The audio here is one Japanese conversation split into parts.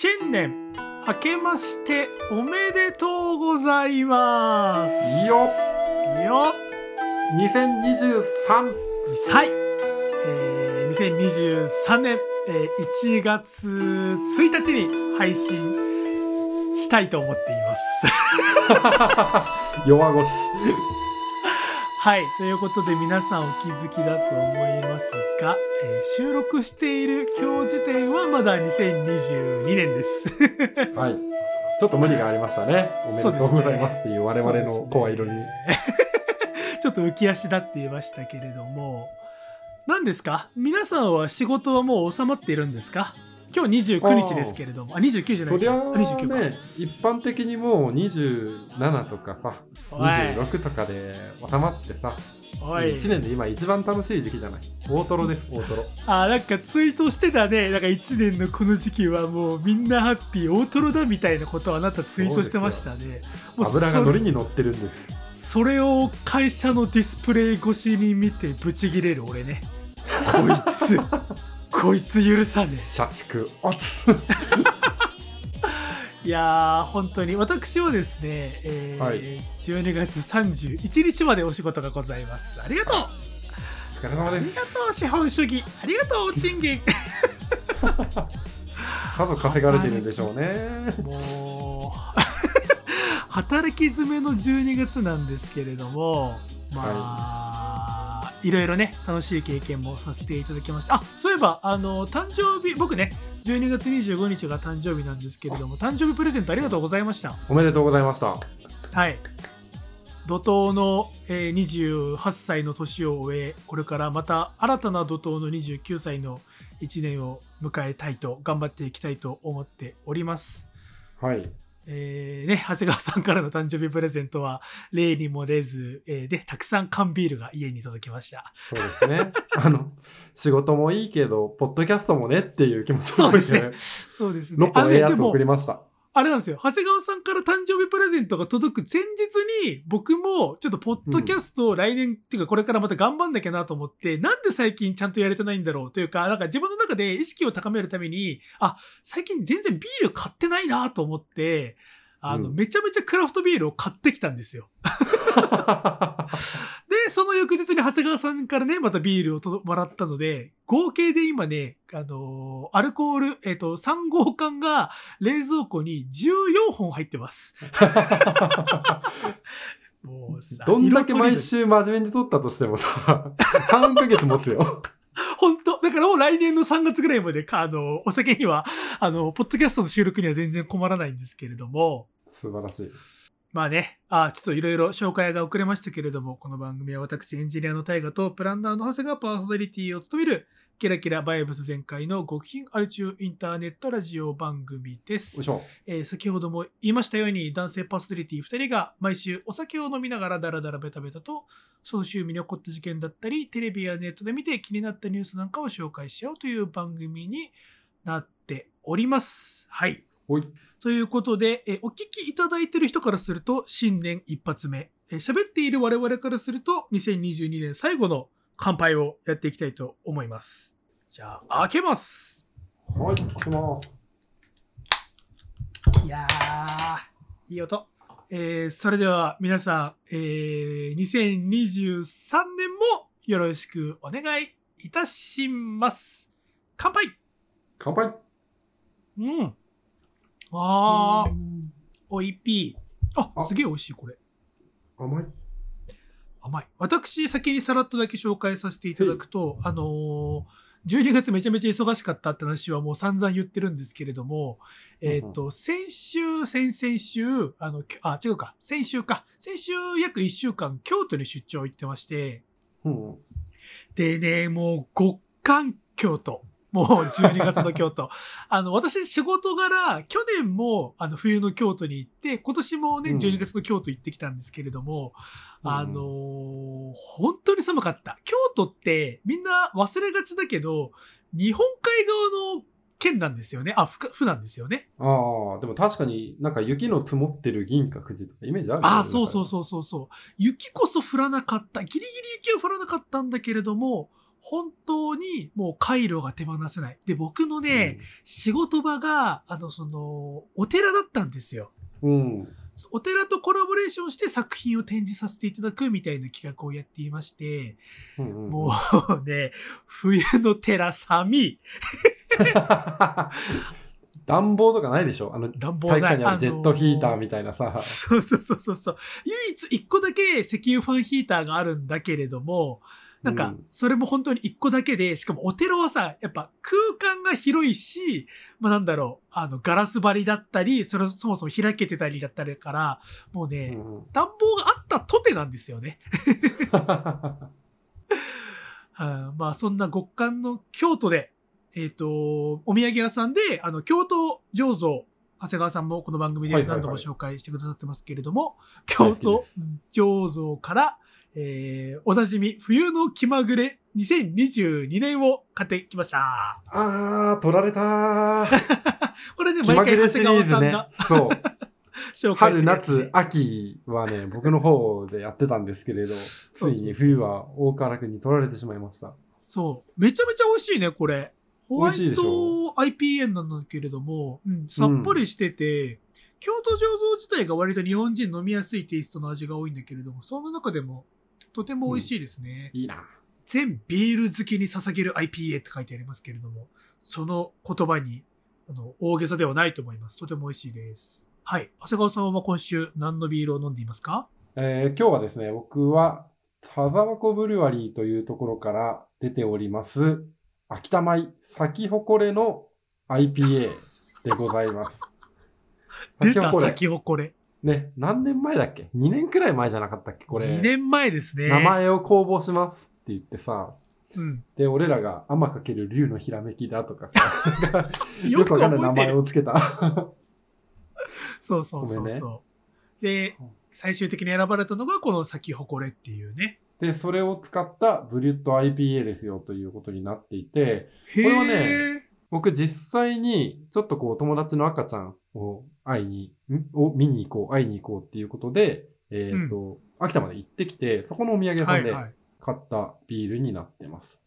新年明けましておめでとうございます。いいよよ2023はい、えー、2023年、えー、1月1日に配信したいと思っています。弱腰はいということで皆さんお気づきだと思いますが、えー収録している今日時点はまだ2022年です。はい。ちょっと無理がありましたね。おめでとうございますっていう我々の声色に、ちょっと浮き足立って言いましたけれども。何ですか？皆さんは仕事はもう収まっているんですか？今日29日ですけれども。あ29じゃない。そりゃあ29か、ね一般的にもう27とかさおい26とかで収まってさおい。1年で今一番楽しい時期じゃない？大トロです大トロ。あなんかツイートしてたね。なんか1年のこの時期はもうみんなハッピー大トロだみたいなことをあなたツイートしてましたね。油が乗りそに乗ってるんです。それを会社のディスプレイ越しに見てブチギレる俺ね。こいつこいつ許さねえ。社畜おつ いやー本当に。私はですね、えーはい。12月31日までお仕事がございます。ありがとう。お疲れ様ありですがとう資本主義。ありがとう賃金 さぞ稼がれてるんでしょうね。もう 働き詰めの12月なんですけれどもまあ、い、ろいろね楽しい経験もさせていただきました。あそういえばあの誕生日僕ね12月25日が誕生日なんですけれども誕生日プレゼントありがとうございました。おめでとうございました。はい。怒涛の、えー28歳の年を終え、これからまた新たな怒涛の29歳の1年を迎えたいと、頑張っていきたいと思っております。はいえーね、長谷川さんからの誕生日プレゼントは例にも出ず、えーでたくさん缶ビールが家に届きました。そうですね あの仕事もいいけどポッドキャストもねっていう気持ちもそうですねね。そうですね。6本ええやつ送りましたあれなんですよ。長谷川さんから誕生日プレゼントが届く前日に僕もちょっとポッドキャストを来年、っていうかこれからまた頑張んなきゃなと思ってなんで最近ちゃんとやれてないんだろうというかなんか自分の中で意識を高めるためにあ最近全然ビール買ってないなと思ってあの、うんめちゃめちゃクラフトビールを買ってきたんですよ。でその翌日に長谷川さんからねまたビールをともらったので合計で今ねあのーアルコール、えっと3号缶が冷蔵庫に14本入ってます。もうさどんだけ毎色週真面目に撮ったとしてもさ3ヶ月持つよ 本当。だからもう来年の3月ぐらいまでかあのお酒にはあのポッドキャストの収録には全然困らないんですけれども。素晴らしい。まあね、あちょっといろいろ紹介が遅れましたけれども、この番組は私、エンジニアの大河とプランナーの長谷川パーソナリティを務める、キラキラバイブス全開の極貧アルチューインターネットラジオ番組ですえー先ほども言いましたように、男性パーソナリティ2人が毎週お酒を飲みながらダラダラベタベタと、その週に起こった事件だったり、テレビやネットで見て気になったニュースなんかを紹介しようという番組になっております。はい。ということで、えーお聞きいただいている人からすると、新年一発目。えー喋っている我々からすると、2022年最後の乾杯をやっていきたいと思います。じゃあ、開けます。はい開けますいやー、いい音。えーそれでは皆さん、えー2023年もよろしくお願いいたします。乾杯乾杯うん。あー、おいぴー。あ、あすげえ美味しい、これ。甘い？甘い。私、先にさらっとだけ紹介させていただくと、あのー12月めちゃめちゃ忙しかったって話はもう散々言ってるんですけれども、えっ、と、先週、先々週、あの、きあ、違うか、先週か。先週約1週間、京都に出張行ってまして、うんでね、もう極寒京都。もう12月の京都。あの、私仕事柄、去年もあの冬の京都に行って、今年もね、うん12月の京都行ってきたんですけれども、うんあのー本当に寒かった。京都ってみんな忘れがちだけど、日本海側の県なんですよね。あ、府府なんですよね。ああでも確かになんか雪の積もってる銀閣寺とかイメージあるあ、そうそううそうそうそう。雪こそ降らなかった。ギリギリ雪は降らなかったんだけれども、本当にもう回路が手放せない。で、僕のね、仕事場が、あの、その、お寺だったんですよ。うん。うん。お寺とコラボレーションして作品を展示させていただくみたいな企画をやっていまして、うんうんうんもうね、冬の寺寒い。暖房とかないでしょ？あの、暖房ない館にあるジェットヒーターみたいなさ。そうそうそうそうそう。唯一一個だけ石油ファンヒーターがあるんだけれども、なんかうん、それも本当に一個だけで、しかもお寺はさ、やっぱ空間が広いし、まあなんだろう、あの、ガラス張りだったり、それそもそも開けてたりだったりだから、もうね、うんうん。暖房があったとてなんですよね。はあまあそんな極寒の京都で、えっ、と、お土産屋さんで、あの、京都醸造、長谷川さんもこの番組で何度も紹介してくださってますけれども、京都醸造から、えーおなじみ、冬の気まぐれ2022年を買ってきました。あー、取られたー。これね、気ま毎回長谷川さんが。そう。紹介す春、夏、秋はね、僕の方でやってたんですけれど、ついに冬は大川君に取られてしまいました。そう。めちゃめちゃ美味しいね、これ。ホワイト IPA なんだけれども、うん、さっぱりしてて、京都醸造自体が割と日本人飲みやすいテイストの味が多いんだけれども、その中でもとても美味しいですね。いいな。全ビール好きに捧げる IPA って書いてありますけれども、その言葉にあの大げさではないと思います。とても美味しいです。はい。長谷川さんは今週何のビールを飲んでいますか？えー今日はですね、僕は、田沢湖ブルワリーというところから出ております、秋田米咲き誇れの IPA でございます。出た咲き誇れ。ね、何年前だっけ ?2 年くらい前じゃなかったっけ？これ。2年前ですね。名前を公募しますって言ってさ、うん。で、俺らが天かける竜のひらめきだとかさ、よくわかんない名。前をつけた。そうそうそうそう。で、最終的に選ばれたのがこの咲き誇れっていうね。で、それを使ったブリュット IPA ですよということになっていて、へこれはえ。僕実際にちょっとこう友達の赤ちゃんを会いに、んを見に行こう、会いに行こうっていうことで、えっ、と、秋田まで行ってきて、そこのお土産屋さんではいはい。買ったビールになってます。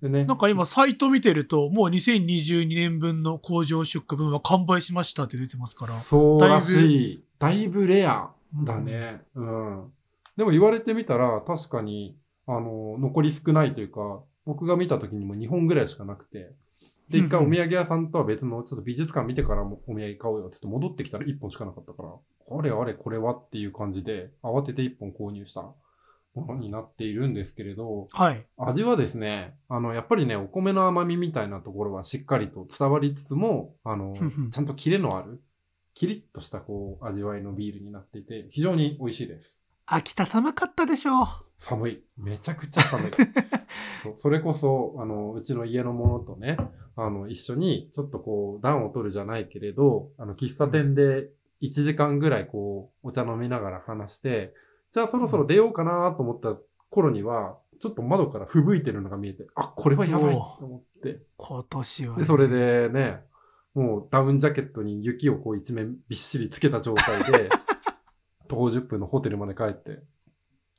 でね、なんか今サイト見てると、もう2022年分の工場出荷分は完売しましたって出てますから。そうらしい。だいぶレアだうんね。うん。でも言われてみたら、確かに、あの、残り少ないというか、僕が見た時にも2本ぐらいしかなくて、で、一回お土産屋さんとは別の、ちょっと美術館見てからもお土産買おうよって言って戻ってきたら1本しかなかったから、あれあれこれはっていう感じで、慌てて1本購入したものになっているんですけれど、はい。味はですね、あの、やっぱりね、お米の甘みみたいなところはしっかりと伝わりつつも、あのちゃんとキレのある、キリッとしたこう、味わいのビールになっていて、非常に美味しいです。秋田寒かったでしょう。寒い。めちゃくちゃ寒い。そうそれこそ、あの、うちの家のものとね、あの、一緒に、ちょっとこう、暖を取るじゃないけれど、あの、喫茶店で1時間ぐらいこう、お茶飲みながら話して、じゃあそろそろ出ようかなと思った頃には、ちょっと窓から吹雪いてるのが見えて、あ、これはやばいと思って。今年は、で、それ。でね、もうダウンジャケットに雪をこう一面びっしりつけた状態で、徒歩10分のホテルまで帰って、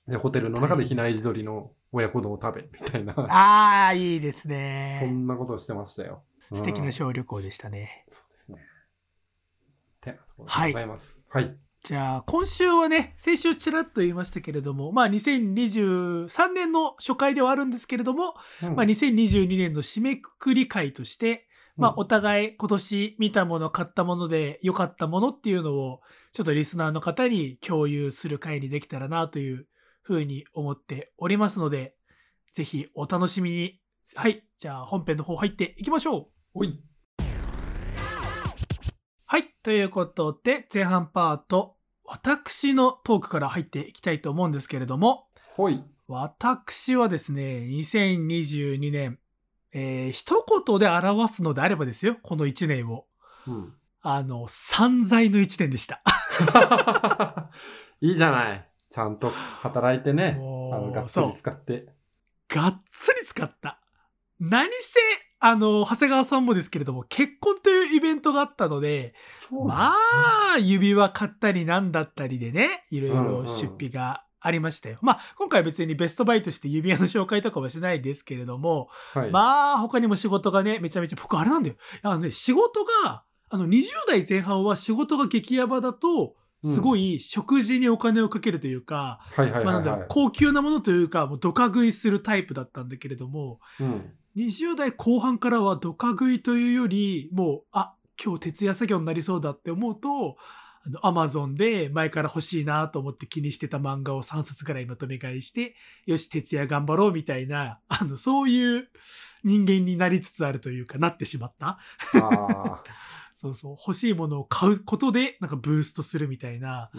で、ホテルの中で比内地鶏の親子丼を食べ、みたいな、ああ、いいですねそ。んなことをしてましたよ。素敵な小旅行でしたね。そうですね。てなところでございます。はい。じゃあ、今週はね、先週ちらっと言いましたけれども、まあ2023年の初回ではあるんですけれども、うんまあ2022年の締めくくり会として、まあうんお互い今年見たもの、買ったもので良かったものっていうのを、ちょっとリスナーの方に共有する会にできたらなというふうに思っておりますので、ぜひお楽しみに。はい。じゃあ本編の方入っていきましょう。おい。はい。ということで、前半パート、私のトークから入っていきたいと思うんですけれども、ほい。私はですね、2022年、えー一言で表すのであればですよ、この1年を。うん。あの、散財の1年でした。いいじゃない。ちゃんと働いてね。あの、がっつり。使って。がっつり使った。何せ、あの、長谷川さんもですけれども、結婚というイベントがあったので、ねまあ、指輪買ったりなんだったりでね、いろいろ出費がありましたよ。まあ、今回は別にベストバイとして指輪の紹介とかはしないですけれども、はい。まあ、他にも仕事がね、めちゃめちゃ、僕あれなんだよ。あのね、仕事が、あの、20代前半は仕事が激ヤバだと、すごい食事にお金をかけるというか。高級なものというか、もうドカ食いするタイプだったんだけれども、うん。20代後半からはドカ食いというより、もう、あ、今日徹夜作業になりそうだって思うと、あの、アマゾンで前から欲しいなと思って気にしてた漫画を3冊くらいまとめ買いして、よし、徹夜頑張ろうみたいな、あの、そういう人間になりつつあるというか、なってしまった。あ そうそう、欲しいものを買うことで、なんかブーストするみたいな、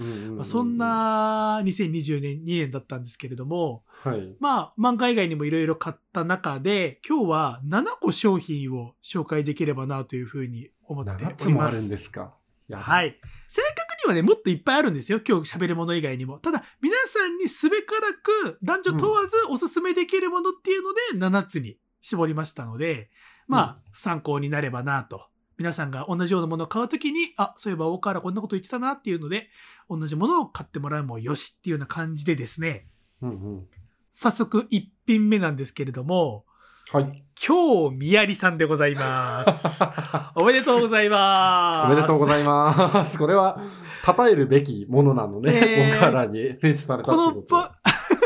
そん。な2020年、2年だったんですけれども、はい。まあ、漫画以外にもいろいろ買った中で、今日は7個商品を紹介できればなというふうに思っており7ます。つもあるんですか？はい。正確にはね、もっといっぱいあるんですよ。今日喋るもの以外にも。ただ、皆さんにすべからく男女問わずおすすめできるものっていうので7つに絞りましたので、まあ、参考になればなと。皆さんが同じようなものを買うときに、あ、そういえば大河原こんなこと言ってたなっていうので、同じものを買ってもらうもよしっていうような感じでですね、うんうん。早速1品目なんですけれども、はい。今日みやりさんでございます。おめでとうございまおす。めでとうございます。これは、称えるべきものなのね。えー岡原に選出されたってことパ、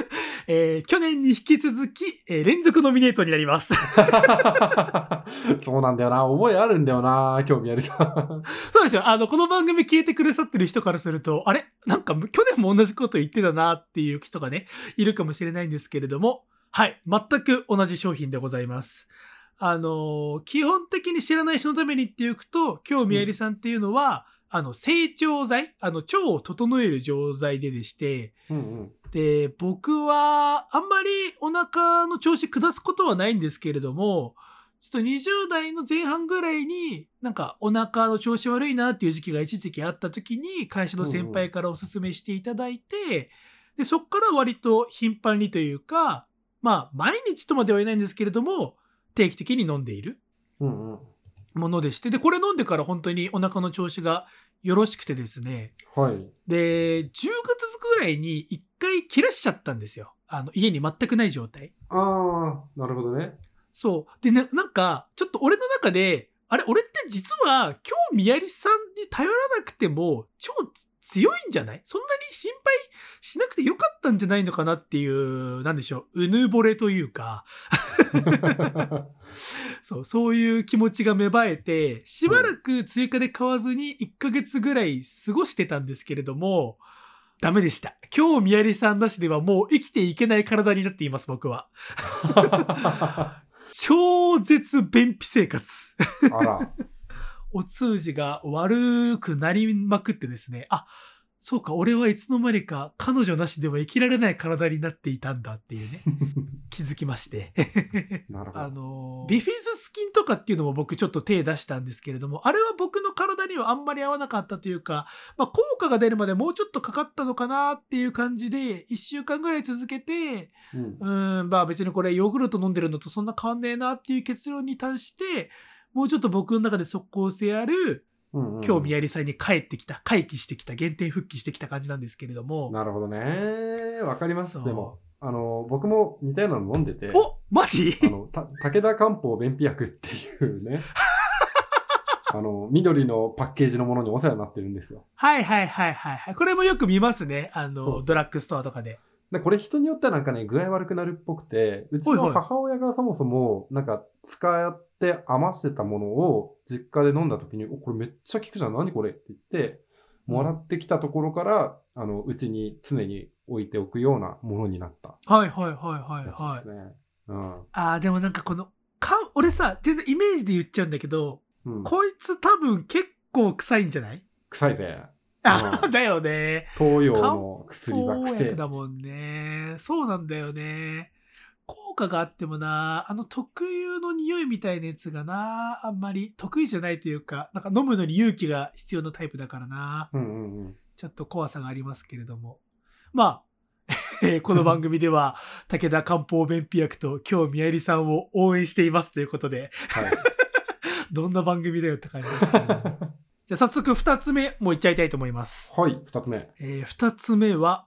えー去年に引き続き、えー連続ノミネートになります。そうなんだよな。覚えあるんだよな。今日宮城さん。そうでしょあの、この番組聞いてくださってる人からすると、あれ？なんか去年も同じこと言ってたなっていう人がね、いるかもしれないんですけれども、はい、全く同じ商品でございます。あのー基本的に知らない人のためにっていうと、今日みやりさんっていうのは、あの、成長剤、あの、腸を整える錠剤ででして、うんうん。で、僕はあんまりお腹の調子下すことはないんですけれども、ちょっと20代の前半ぐらいになんかお腹の調子悪いなっていう時期が一時期あった時に会社の先輩からお勧めしていただいて、で、そっから割と頻繁にというか、まあ毎日とまでは言えないんですけれども、定期的に飲んでいる。ものでして、で、これ飲んでから本当にお腹の調子がよろしくてですね、はい。で、10月ぐらいに一回切らしちゃったんですよ。あの、家に全くない状態。ああ、なるほどね。そう。で、ね、なんか、ちょっと俺の中で、あれ、俺って実は、今日みやりさんに頼らなくても、超強いんじゃない？そんなに心配しなくてよかったんじゃないのかなっていう、なんでしょう、うぬぼれというか、そう、そういう気持ちが芽生えて、しばらく追加で買わずに1ヶ月ぐらい過ごしてたんですけれども、ダメでした。今日みやりさんなしではもう生きていけない体になっています、僕は。超絶便秘生活。あら。お通じが悪くなりまくってですね。あ、そうか、俺はいつの間にか彼女なしでは生きられない体になっていたんだっていうね、気づきまして。あ。の、ビフィズスキンとかっていうのも僕ちょっと手出したんですけれども、あれは僕の体にはあんまり合わなかったというか、まあ効果が出るまでもうちょっとかかったのかなっていう感じで、1週間ぐらい続けて、うんうーん、まあ別にこれヨーグルト飲んでるのとそんな変わんねえなっていう結論に達して、もうちょっと僕の中で即効性ある、うんうん今日宮里さんに帰ってきた、回帰してきた、原点復帰してきた感じなんですけれども。なるほどね。わかります。でも、あの、僕も似たようなの飲んでて、おマジ？あの、た武田漢方便秘薬っていうね、あの、緑のパッケージのものにお世話になってるんですよ。はいはいはいはいはい。これもよく見ますね。あの、ドラッグストアとかで。で、これ人によってはなんかね、具合悪くなるっぽくて、うちの母親がそもそも、なんか、使って余してたものを実家で飲んだ時に、お、これめっちゃ効くじゃん、何これ？って言って、もらってきたところから、あの、うちに常に置いておくようなものになったはいはいはいはいはい。ですね。うん。ああ、でもなんかこの、か俺さ、全然イメージで言っちゃうんだけど、うん、こいつ多分結構臭いんじゃない？臭いぜ。だよね。東洋の薬は薬。だもんね。そうなんだよね。効果があってもな、あの特有の匂いみたいなやつがな、あんまり得意じゃないというか、なんか飲むのに勇気が必要なタイプだからな。うんうんうん。ちょっと怖さがありますけれども。まあ、え ーこの番組では、武田漢方便秘薬と今日宮入さんを応援していますということで、はい。どんな番組だよって感じですけども。じゃあ早速二つ目もういっちゃいたいと思います。はい、二つ目。えー二つ目は、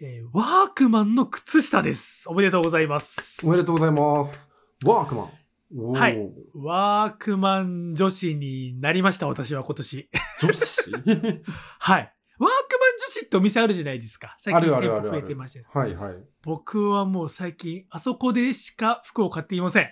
ええーワークマンの靴下です。おめでとうございます。おめでとうございます。ワークマン。はい。ワークマン女子になりました、私は今年。女子？はい。ワークマン女子ってお店あるじゃないですか。最あ近店るあるあるある舗増えてまして。はいはい。僕はもう最近、あそこでしか服を買っていません。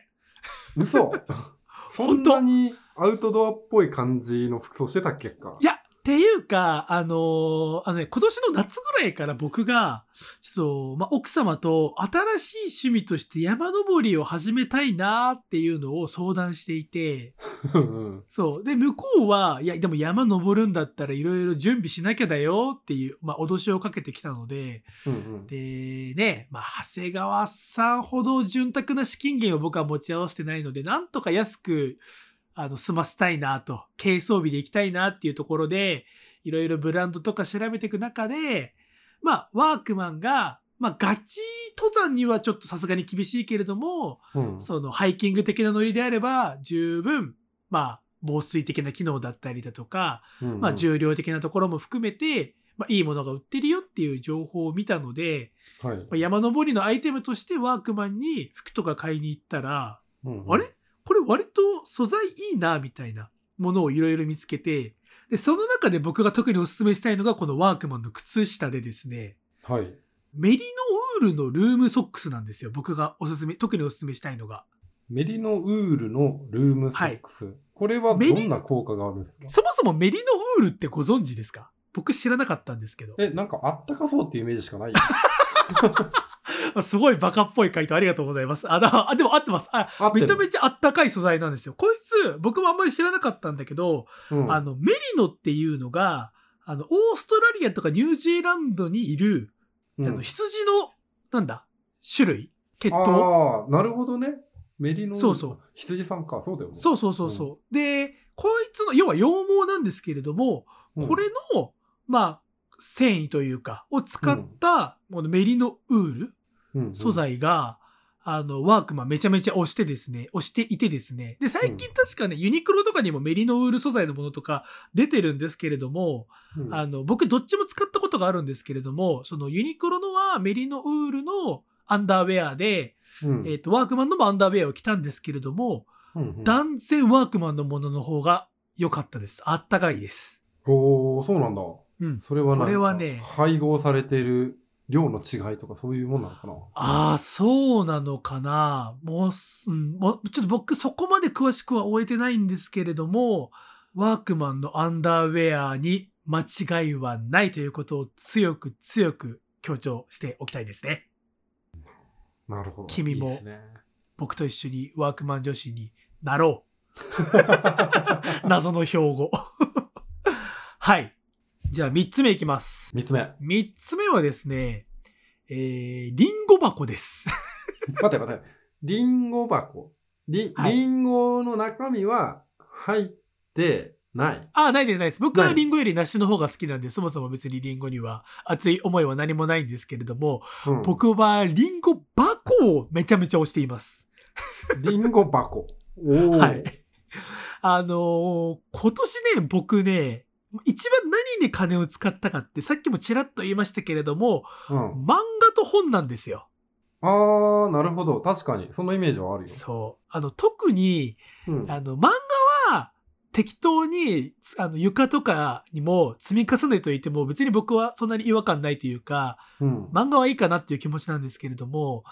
嘘 そんなにアウトドアっぽい感じの服装してたっけか。いや、っていうか、あのーあのね、今年の夏ぐらいから僕が、ちょっと、まあ、奥様と新しい趣味として山登りを始めたいなっていうのを相談していて、うん。そう。で、向こうは、いや、でも山登るんだったらいろいろ準備しなきゃだよっていう、まあ、脅しをかけてきたので、うんうん。で、ね、まあ、長谷川さんほど潤沢な資金源を僕は持ち合わせてないので、なんとか安く、あの、済ませたいなと、軽装備で行きたいなっていうところで、いろいろブランドとか調べていく中で、まあ、ワークマンが、まあ、ガチ登山にはちょっとさすがに厳しいけれども、うん。そのハイキング的なノリであれば、十分、まあ、防水的な機能だったりだとか、うんうん。まあ、重量的なところも含めて、まあ、いいものが売ってるよっていう情報を見たので、はい。まあ山登りのアイテムとしてワークマンに服とか買いに行ったら、うんうん。あれ？これ割と素材いいな、みたいなものをいろいろ見つけて、で、その中で僕が特にお勧めしたいのがこのワークマンの靴下でですね、はい。メリノウールのルームソックスなんですよ。僕がおすすめ、特にお勧めしたいのが。メリノウールのルームソックス。これはどんな効果があるんですか？そもそもメリノウールってご存知ですか？僕知らなかったんですけど。え、なんかあったかそうっていうイメージしかない すごいバカっぽい回答ありがとうございます。あ、だあでも合ってます。あめちゃめちゃあったかい素材なんですよ。こいつ、僕もあんまり知らなかったんだけど、うんあの、メリノっていうのが、あの、オーストラリアとかニュージーランドにいる、うんあの、羊の、なんだ、種類？血統？ああ、なるほどね。メリノそうそう。羊さんか、そうだよね。そうそうそうそう。で、こいつの、要は羊毛なんですけれども、うんこれの、まあ、繊維というか、を使った、このメリノウールうんうん素材が、あの、ワークマンめちゃめちゃ押してですね、押していてですね。で、最近確かね、ユニクロとかにもメリノウール素材のものとか出てるんですけれども、うんあの、僕どっちも使ったことがあるんですけれども、そのユニクロのはメリノウールのアンダーウェアで、うんえっ、と、ワークマンのもアンダーウェアを着たんですけれども、うんうん断然ワークマンのものの方が良かったです。あったかいです。おお、そうなんだ。うん。それはこれはね配合されている量の違いとかそういうもんなのかな？ああ、そうなのかな。もうす、うん、もうちょっと僕そこまで詳しくは終えてないんですけれども、ワークマンのアンダーウェアに間違いはないということを強く強く強調しておきたいですね。なるほど。君も僕と一緒にワークマン女子になろう。謎の標語。はい。じゃあ3つ目いきます。三つ目。3つ目はですね、えー、リンゴ箱です。待って待って。リンゴ箱。リはいリンゴの中身は入ってない。あ、ないです、ないです。僕はリンゴより梨の方が好きなんで、そもそも別にリンゴには熱い思いは何もないんですけれども、うん僕はリンゴ箱をめちゃめちゃ推しています。リンゴ箱。おお。はい。あのー今年ね、僕ね、一番何に金を使ったかって、さっきもちらっと言いましたけれども、うん。漫画と本なんですよ。あー、なるほど。確かに。そのイメージはあるよ。そう。あの、特に、うん。あの、漫画は、適当に、あの、床とかにも積み重ねといても、別に僕はそんなに違和感ないというか、うん。漫画はいいかなっていう気持ちなんですけれども、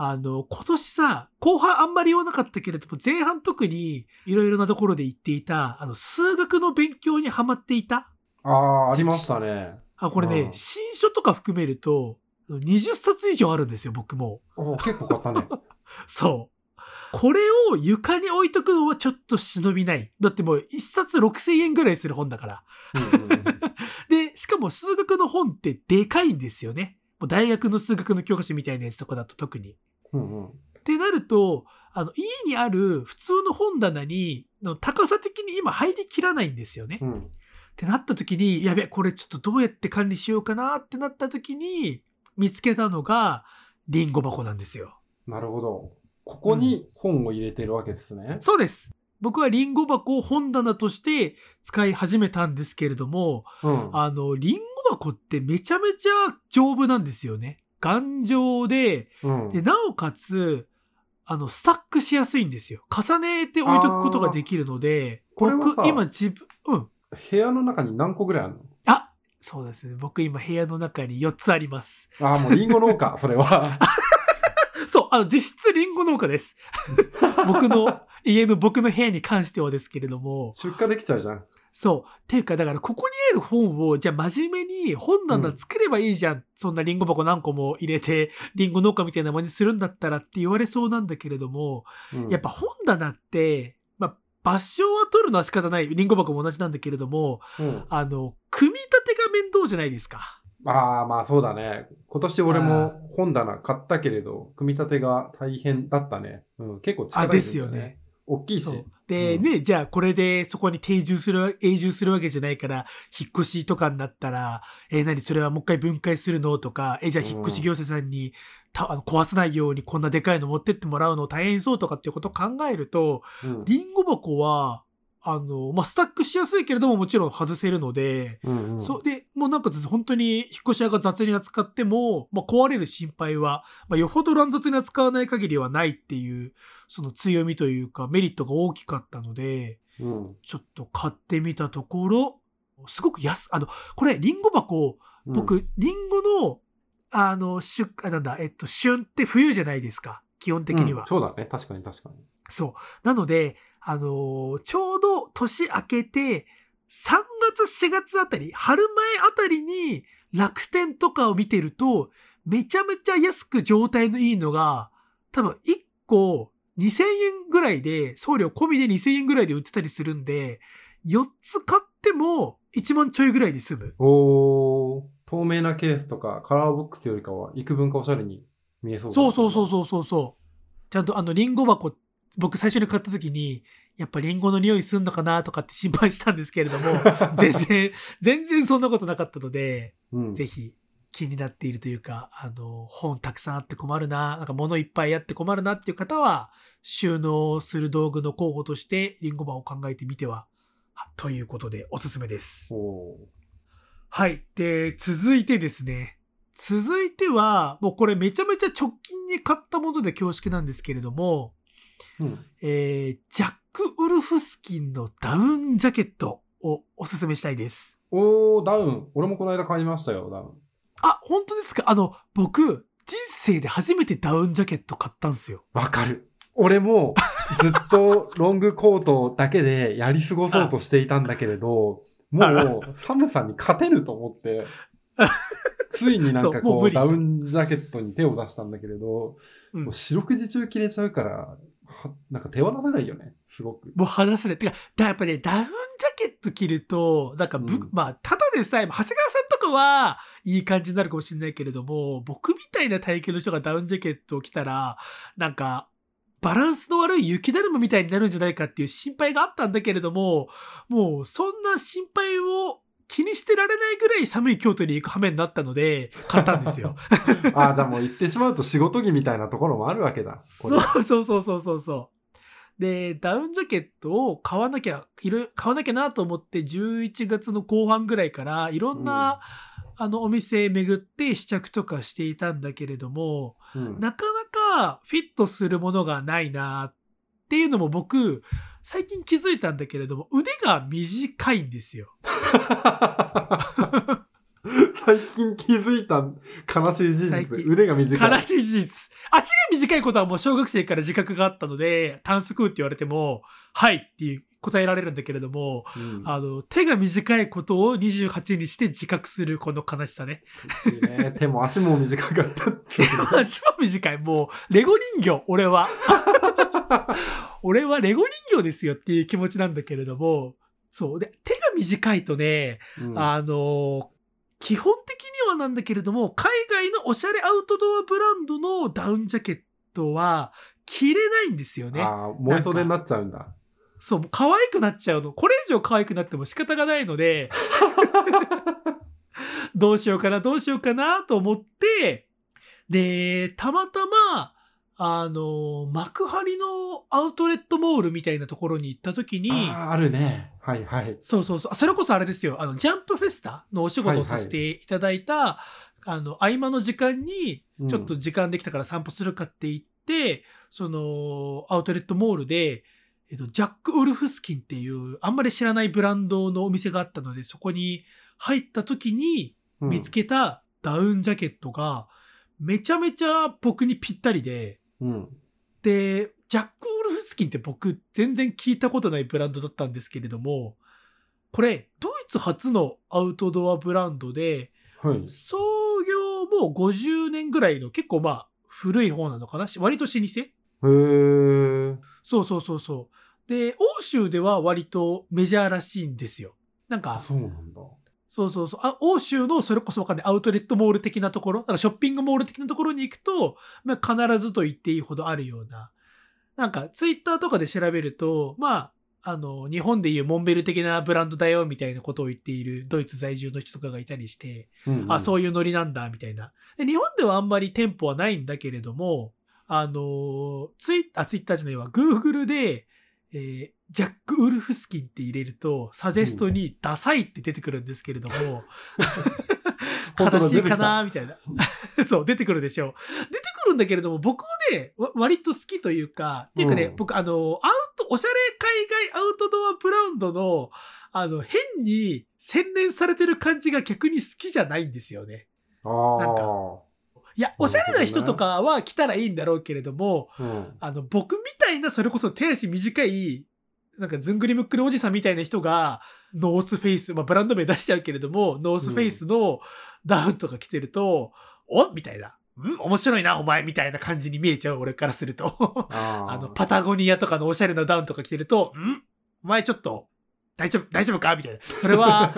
あの、今年さ、後半あんまり言わなかったけれども、前半特にいろいろなところで言っていた、あの、数学の勉強にハマっていた？あー、ありましたね。あ、これね、うん新書とか含めると、20冊以上あるんですよ、僕も。おー結構買ったね。そう。これを床に置いとくのはちょっと忍びない。だってもう1冊6000円ぐらいする本だから。で、しかも数学の本ってでかいんですよね。大学の数学の教科書みたいなやつとかだと特に。うんうん。ってなると、あの、家にある普通の本棚に、の高さ的に今入りきらないんですよね。っうん。てなった時に、やべ、これちょっとどうやって管理しようかなってなった時に、見つけたのが、リンゴ箱なんですよ。なるほど。ここに本を入れてるわけですね。そうです。僕はリンゴ箱を本棚として使い始めたんですけれども、うん。あの、リンゴ箱ってめちゃめちゃ丈夫なんですよね。頑丈で、うん。で、なおかつ、あの、スタックしやすいんですよ。重ねて置いとくことができるので、これはさ僕、今自分、うん。部屋の中に何個ぐらいあるの？あそうですね。僕今部屋の中に4つあります。ああ、もうリンゴ農家、それは。そう、あの、実質リンゴ農家です。僕の、家の僕の部屋に関してはですけれども、出荷できちゃうじゃん。そう。っていうか、だからここにある本を、じゃあ真面目に本棚作ればいいじゃん。そんなリンゴ箱何個も入れて、リンゴ農家みたいな真似するんだったらって言われそうなんだけれども、うんやっぱ本棚って、まあ、場所は取るのは仕方ない。リンゴ箱も同じなんだけれども、うんあの、組み立てが面倒じゃないですか。ああ、まあそうだね。今年俺も本棚買ったけれど、組み立てが大変だったね。うん、結構力あ、いるんだですよね。。大きいし。で、うん。ね、じゃあこれでそこに定住する、永住するわけじゃないから、引っ越しとかになったら、えー何それはもう一回分解するのとか、え、じゃあ引っ越し業者さんに、たあの壊さないようにこんなでかいの持ってってもらうの大変そうとかっていうことを考えると、うん。リンゴ箱は、あの、まあ、スタックしやすいけれどももちろん外せるので、うんうんそうで、もうなんか本当に引っ越し屋が雑に扱っても、まあ、壊れる心配は、まあ、よほど乱雑に扱わない限りはないっていう、その強みというかメリットが大きかったので、うんちょっと買ってみたところ、すごく安、あの、これ、リンゴ箱、うん僕、リンゴの、あの、出、あなんだ、えっと、旬って冬じゃないですか。基本的には。うんそうだね。確かに確かに。そう。なので、あのーちょうど年明けて、3月4月あたり、春前あたりに楽天とかを見てると、めちゃめちゃ安く状態のいいのが、多分1個2000円ぐらいで、送料込みで2000円ぐらいで売ってたりするんで、4つ買っても1万ちょいぐらいで済む。おー、透明なケースとかカラーボックスよりかは幾分かおしゃれに見えそうだねそうそうそうそうそうそう。ちゃんとあのリンゴ箱、僕最初に買った時に、やっぱリンゴの匂いすんのかなとかって 心配したんですけれども、全然、全然そんなことなかったので、うん。ぜひ気になっているというか、あの、本たくさんあって困るな、なんか物いっぱいあって困るなっていう方は、収納する道具の候補としてリンゴ箱を考えてみては、はということでおすすめです。はい。で、続いてですね。続いては、もうこれめちゃめちゃ直近に買ったもので恐縮なんですけれども、うん。えージャック・ウルフスキンのダウンジャケットをおすすめしたいです。おー、ダウン。俺もこの間買いましたよ、ダウン。あ、本当ですか？あの、僕、人生で初めてダウンジャケット買ったんですよ。わかる。俺もずっと ロングコートだけでやり過ごそうとしていたんだけれど、もう寒さに勝てると思って、ついになんかこうダウンジャケットに手を出したんだけれど、うんもう四六時中着れちゃうから、はなんか手放せないよね、すごく。もう話せない。てか、だやっぱね、ダウンジャケット着ると、なんかぶ、うんまあ、ただでさえ、長谷川さんとかはいい感じになるかもしれないけれども、僕みたいな体型の人がダウンジャケットを着たら、なんか、バランスの悪い雪だるまみたいになるんじゃないかっていう心配があったんだけれども、もうそんな心配を気にしてられないぐらい寒い京都に行く羽目になったので、買ったんですよ。ああ、じゃあもう言ってしまうと仕事着みたいなところもあるわけだ。こそれうそうそうそうそうそう。で、ダウンジャケットを買わなきゃ、いろ買わなきゃなと思って、11月の後半ぐらいから、いろんな、あの、お店巡って試着とかしていたんだけれども、うんなかなかフィットするものがないなっていうのも僕、最近気づいたんだけれども、腕が短いんですよ。最近気づいた悲しい事実。腕が短い。悲しい事実。足が短いことはもう小学生から自覚があったので、短足って言われても、はいっていう答えられるんだけれども、うんあの、手が短いことを28にして自覚するこの悲しさね。ね。手も足も短かったっていう。足も短い。もう、レゴ人形、俺は。俺はレゴ人形ですよっていう気持ちなんだけれども、そう。で、手が短いとね、うんあの、基本的にはなんだけれども、海外のおしゃれアウトドアブランドのダウンジャケットは着れないんですよね。ああ、燃え袖になっちゃうんだ。そう、可愛くなっちゃうの。これ以上可愛くなっても仕方がないので、どうしようかな、どうしようかなと思って、で、たまたま、あの、幕張のアウトレットモールみたいなところに行った時に、あるね。はいはい。そうそうそう。それこそあれですよ。あの、ジャンプフェスタのお仕事をさせていただいた、あの、合間の時間に、ちょっと時間できたから散歩するかって言って、その、アウトレットモールで、えっと、ジャック・ウルフスキンっていう、あんまり知らないブランドのお店があったので、そこに入った時にうん見つけたダウンジャケットが、めちゃめちゃ僕にぴったりで、うん。で、ジャック・ウルフスキンって僕全然聞いたことないブランドだったんですけれども、これ、ドイツ初のアウトドアブランドで、はい。創業も50年ぐらいの結構まあ古い方なのかな割と老舗？へー。そうそうそうそう。で、欧州では割とメジャーらしいんですよ。なんあ、か、そうなんだ。そうそうそう。あ欧州のそれこそわかんないアウトレットモール的なところ、なんかショッピングモール的なところに行くと、まあ、必ずと言っていいほどあるような。なんか、ツイッターとかで調べると、まあ、あの、日本でいうモンベル的なブランドだよみたいなことを言っているドイツ在住の人とかがいたりして、あ、そういいうノリなんだ、みたいな。で、日本ではあんまり店舗はないんだけれども、あのーツイッター、ツイッターじゃないわ、Google で、えージャック・ウルフスキンって入れると、サジェストにダサいって出てくるんですけれども、悲しいかなみたいな。そう、出てくるでしょ。出てくるんだけれども、僕もね、わ割と好きというか、っていうかね、うん僕、あの、アウト、おしゃれ海外アウトドアブランドの、あの、変に洗練されてる感じが逆に好きじゃないんですよね。あなんかあ。いや、おしゃれな人とかは来たらいいんだろうけれども、うん。あの、僕みたいな、それこそ手足短い、なんかずんぐりむっくりおじさんみたいな人が、ノースフェイス、まあブランド名出しちゃうけれども、ノースフェイスのダウンとか着てると、おみたいな。ん面白いな、お前みたいな感じに見えちゃう、俺からすると。あの、パタゴニアとかのおしゃれなダウンとか着てると、んお前ちょっと、大丈夫、大丈夫か？みたいな。それは、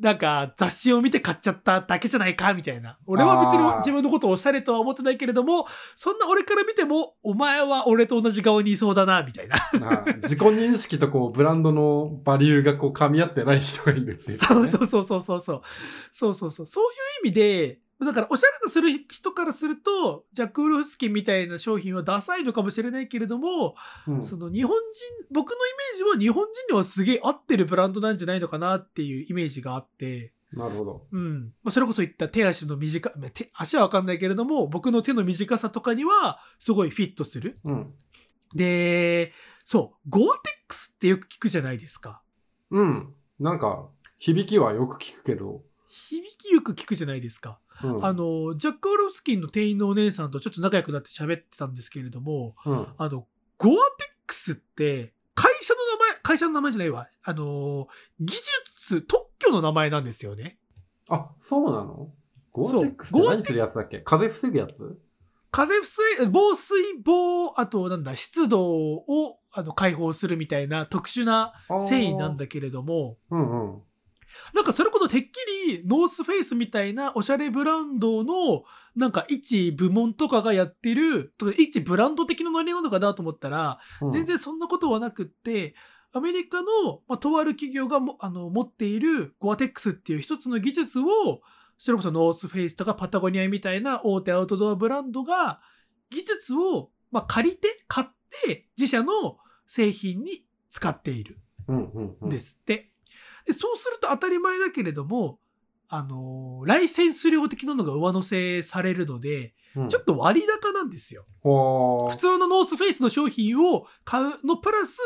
なんか雑誌を見て買っちゃっただけじゃないかみたいな。俺は別に自分のことをおしゃれとは思ってないけれども、そんな俺から見ても、お前は俺と同じ側にいそうだな、みたいな。あ自己認識とこう、ブランドのバリューがこう、噛み合ってない人がいるっていう、ね。そうそうそうそうそうそう。そうそうそう。そういう意味で、だからおしゃれなする人からすると、ジャック・ウルフスキンみたいな商品はダサいのかもしれないけれども、うん。その日本人、僕のイメージは日本人にはすげえ合ってるブランドなんじゃないのかなっていうイメージがあって、なるほど。うん。まあ、それこそ言った手足の短手足はわかんないけれども、僕の手の短さとかにはすごいフィットする。うん。で、そう、ゴアテックスってよく聞くじゃないですか。うん。なんか、響きはよく聞くけど。響きよく聞くじゃないですか。うん。あの、ジャック・オロフスキンの店員のお姉さんとちょっと仲良くなって喋ってたんですけれども、うん。あの、ゴアテックスって、会社の名前、会社の名前じゃないわ。あの、技術、特許の名前なんですよね。あ、そうなの？ゴアテックスってゴアテ何するやつだっけ？風防ぐやつ？風防い、防水防、あとなんだ、湿度をあの解放するみたいな特殊な繊維なんだけれども、うんうん。なんかそれこそてっきりノースフェイスみたいなおしゃれブランドのなんか一部門とかがやってる、とか一ブランド的なノリなのかなと思ったら、うん全然そんなことはなくって、アメリカの、まあ、とある企業がもあの持っているゴアテックスっていう一つの技術を、それこそノースフェイスとかパタゴニアみたいな大手アウトドアブランドが技術を、まあ、借りて、買って自社の製品に使っているん。ですって。でそうすると当たり前だけれども、あのーライセンス料的なのが上乗せされるので、うん。ちょっと割高なんですよ。普通のノースフェイスの商品を買うのプラス、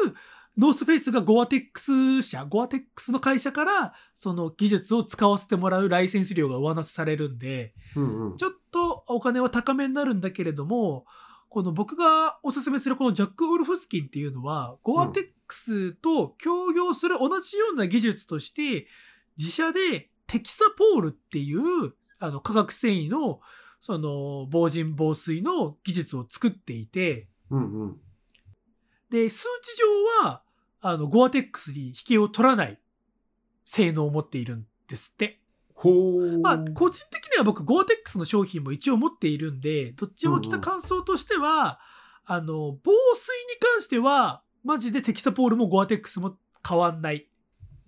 ノースフェイスがゴアテックス社、ゴアテックスの会社から、その技術を使わせてもらうライセンス料が上乗せされるんで、うんうん。ちょっとお金は高めになるんだけれども、この僕がおすすめするこのジャック・ウルフスキンっていうのは、ゴアテックスと協業する同じような技術として、自社でテキサポールっていうあの化学繊維のその防塵防水の技術を作っていて、うんうん。で、数値上は、あの、ゴアテックスに引けを取らない性能を持っているんですって。まあ、個人的には僕、ゴアテックスの商品も一応持っているんで、どっちも来た感想としては、あの、防水に関しては、マジでテキサポールもゴアテックスも変わんない。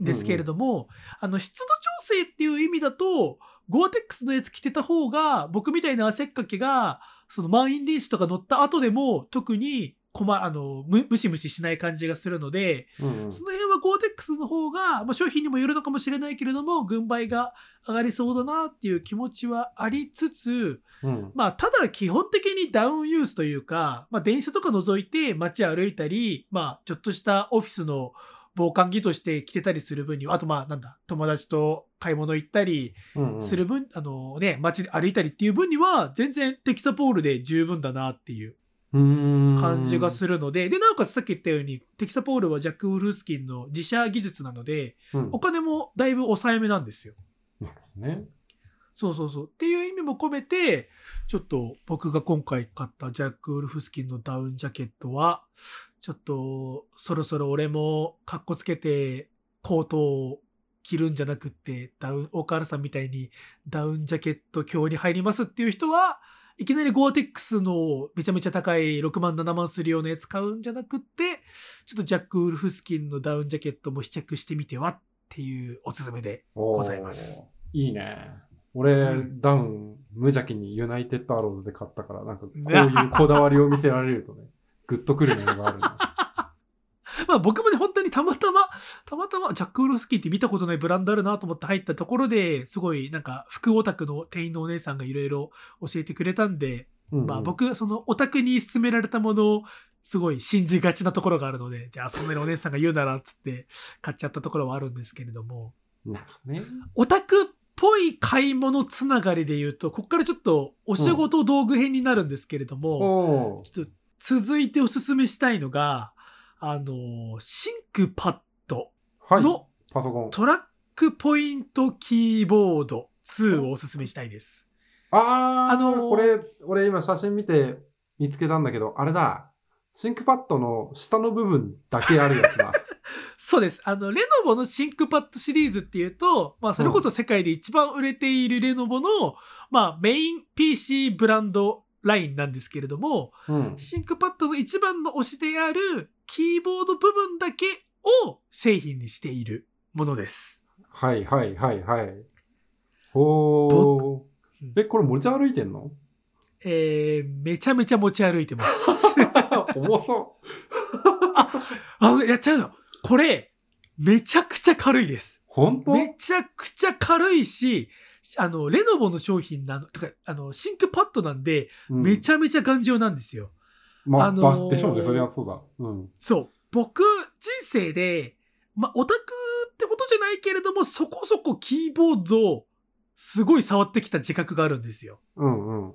んですけれども、あの、湿度調整っていう意味だと、ゴアテックスのやつ着てた方が、僕みたいな汗っかきが、その満員電車とか乗った後でも特に困あのむムシムシしない感じがするので、うんうん。その辺はゴーテックスの方が、まあ、商品にもよるのかもしれないけれども、軍配が上がりそうだなっていう気持ちはありつつ、うん。まあ、ただ基本的にダウンユースというか、まあ、電車とか除いて街歩いたり、まあ、ちょっとしたオフィスの防寒着として着てたりする分には、あとまあ、なんだ、友達と買い物行ったりうんうん。する分、あのね、街で歩いたりっていう分には、全然テキサポールで十分だなっていう感じがするので、で、なおかつさっき言ったように、テキサポールはジャック・ウルフスキンの自社技術なので、うんお金もだいぶ抑えめなんですよ。なるほどね。そうそうそう。っていう意味も込めて、ちょっと僕が今回買ったジャック・ウルフスキンのダウンジャケットは、ちょっとそろそろ俺もカッコつけてコートを着るんじゃなくって、ダウン、大河原さんみたいにダウンジャケット今日に入りますっていう人は、いきなりゴアテックスのめちゃめちゃ高い6万7万するようなやつ買うんじゃなくって、ちょっとジャック・ウルフスキンのダウンジャケットも試着してみてはっていうおすすめでごございます。いいね。俺、うんダウン無邪気にユナイテッドアローズで買ったから、なんかこういうこだわりを見せられるとね、グッとくるものがあるな。まあ僕もね、本当にたまたま、たまたまジャック・ウルフスキーって見たことないブランドあるなと思って入ったところですごいなんか服オタクの店員のお姉さんがいろいろ教えてくれたんで、うんうん。まあ僕、そのオタクに勧められたものをすごい信じがちなところがあるので、じゃあそんなにお姉さんが言うならっつって買っちゃったところはあるんですけれども、なるほどね。オタクっぽい買い物つながりで言うと、ここからちょっとお仕事道具編になるんですけれども、おー。ちょっと続いておすすめしたいのが、あの、シンクパッドはい。のパソコン。トラックポイントキーボード2をおすすめしたいです。あー、あのーこれ、俺今写真見て見つけたんだけど、あれだ。シンクパッドの下の部分だけあるやつだ。そうです。あの、レノボのシンクパッドシリーズっていうと、まあ、それこそ世界で一番売れているレノボの、まあ、メイン PC ブランドラインなんですけれども、うん。シンクパッドの一番の推しであるキーボード部分だけを製品にしているものです。はいはいはいはい。おー。え、これ持ち歩いてんの？えー、めちゃめちゃ持ち歩いてます。重そあ、やっちゃうの。これ、めちゃくちゃ軽いです。う。本当？めちゃくちゃ軽いし、あの、レノボの商品なの、てか、あの、シンクパッドなんで、めちゃ、ゃめちゃ頑丈なんですよ。まあ、あのーバでしょうね。それはそうだ。うん。そう。僕、人生で、まあ、オタクってことじゃないけれども、そこそこキーボードをすごい触ってきた自覚があるんですよ。うんうん。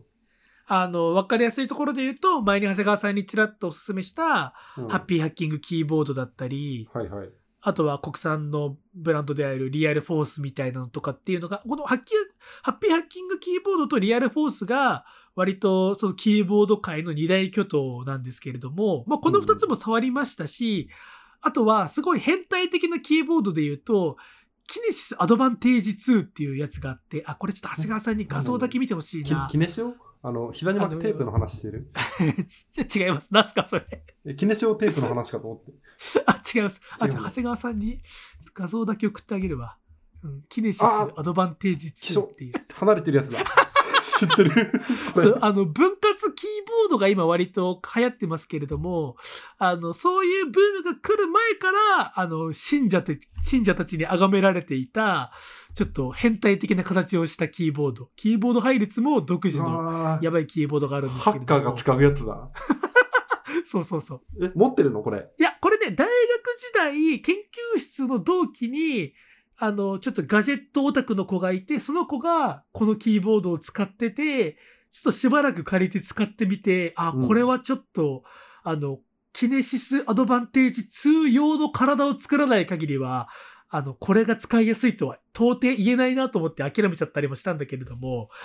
あの、わかりやすいところで言うと、前に長谷川さんにちらっとお勧めした、うんハッピーハッキングキーボードだったり、はいはい。あとは国産のブランドであるリアルフォースみたいなのとかっていうのが、このハッキハッピーハッキングキーボードとリアルフォースが割とそのキーボード界の二大巨頭なんですけれども、まあ、この二つも触りましたし、あとはすごい変態的なキーボードで言うと、キネシスアドバンテージ2っていうやつがあって、あ、これちょっと長谷川さんに画像だけ見てほしいきな。キネシオ？あの、膝に巻くテープの話してる？ち 違います。何すかそれ？えキネシオテープの話かと思って。あ、違います。あ、じゃあ長谷川さんに画像だけ送ってあげるわ。うん、キネシスあアドバンテージ2っていう。離れてるやつだ。知ってる そう、あの、分割キーボードが今割と流行ってますけれども、あの、そういうブームが来る前から、あの、信者て、信者たちに崇められていた、ちょっと変態的な形をしたキーボード。キーボード配列も独自のやばいキーボードがあるんですハッけれども。カーが使うやつだ。そうそうそう。え、持ってるのこれ？いや、これね、大学時代、研究室の同期に、あの、ちょっとガジェットオタクの子がいて、その子がこのキーボードを使ってて、ちょっとしばらく借りて使ってみて、あ、うんこれはちょっと、あの、キネシスアドバンテージ2用の体を作らない限りは、あの、これが使いやすいとは到底言えないなと思って諦めちゃったりもしたんだけれども。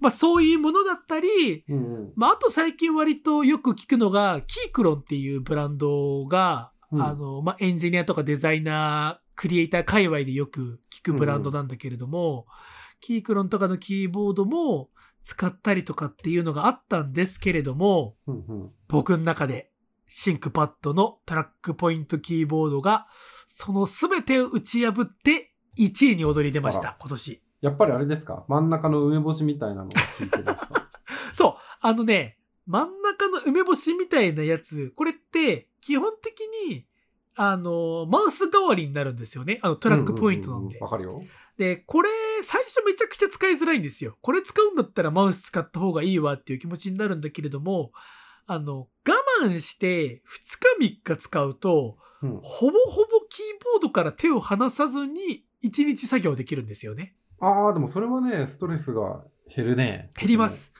まあそういうものだったり、うんうん。まあ、あと最近割とよく聞くのが、キークロンっていうブランドが、うんあの、まあ、エンジニアとかデザイナー、クリエイター界隈でよく聞くブランドなんだけれども、キークロンとかのキーボードも使ったりとかっていうのがあったんですけれども、うんうん。僕の中でシンクパッドのトラックポイントキーボードが、その全てを打ち破って1位に躍り出ましあた、今年。やっぱりあれですか？真ん中の梅干しみたいなのがついてるんですかあのね、真ん中の梅干しみたいなやつ、これって基本的に、あの、マウス代わりになるんですよね。あのトラックポイントなんで。わかるよ。で、これ、最初めちゃくちゃ使いづらいんですよ。これ使うんだったらマウス使った方がいいわっていう気持ちになるんだけれども、あの、我慢して2日3日使うと、うん。ほぼほぼキーボードから手を離さずに1日作業できるんですよね。ああ、でもそれはね、ストレスが減るね。減りま。す。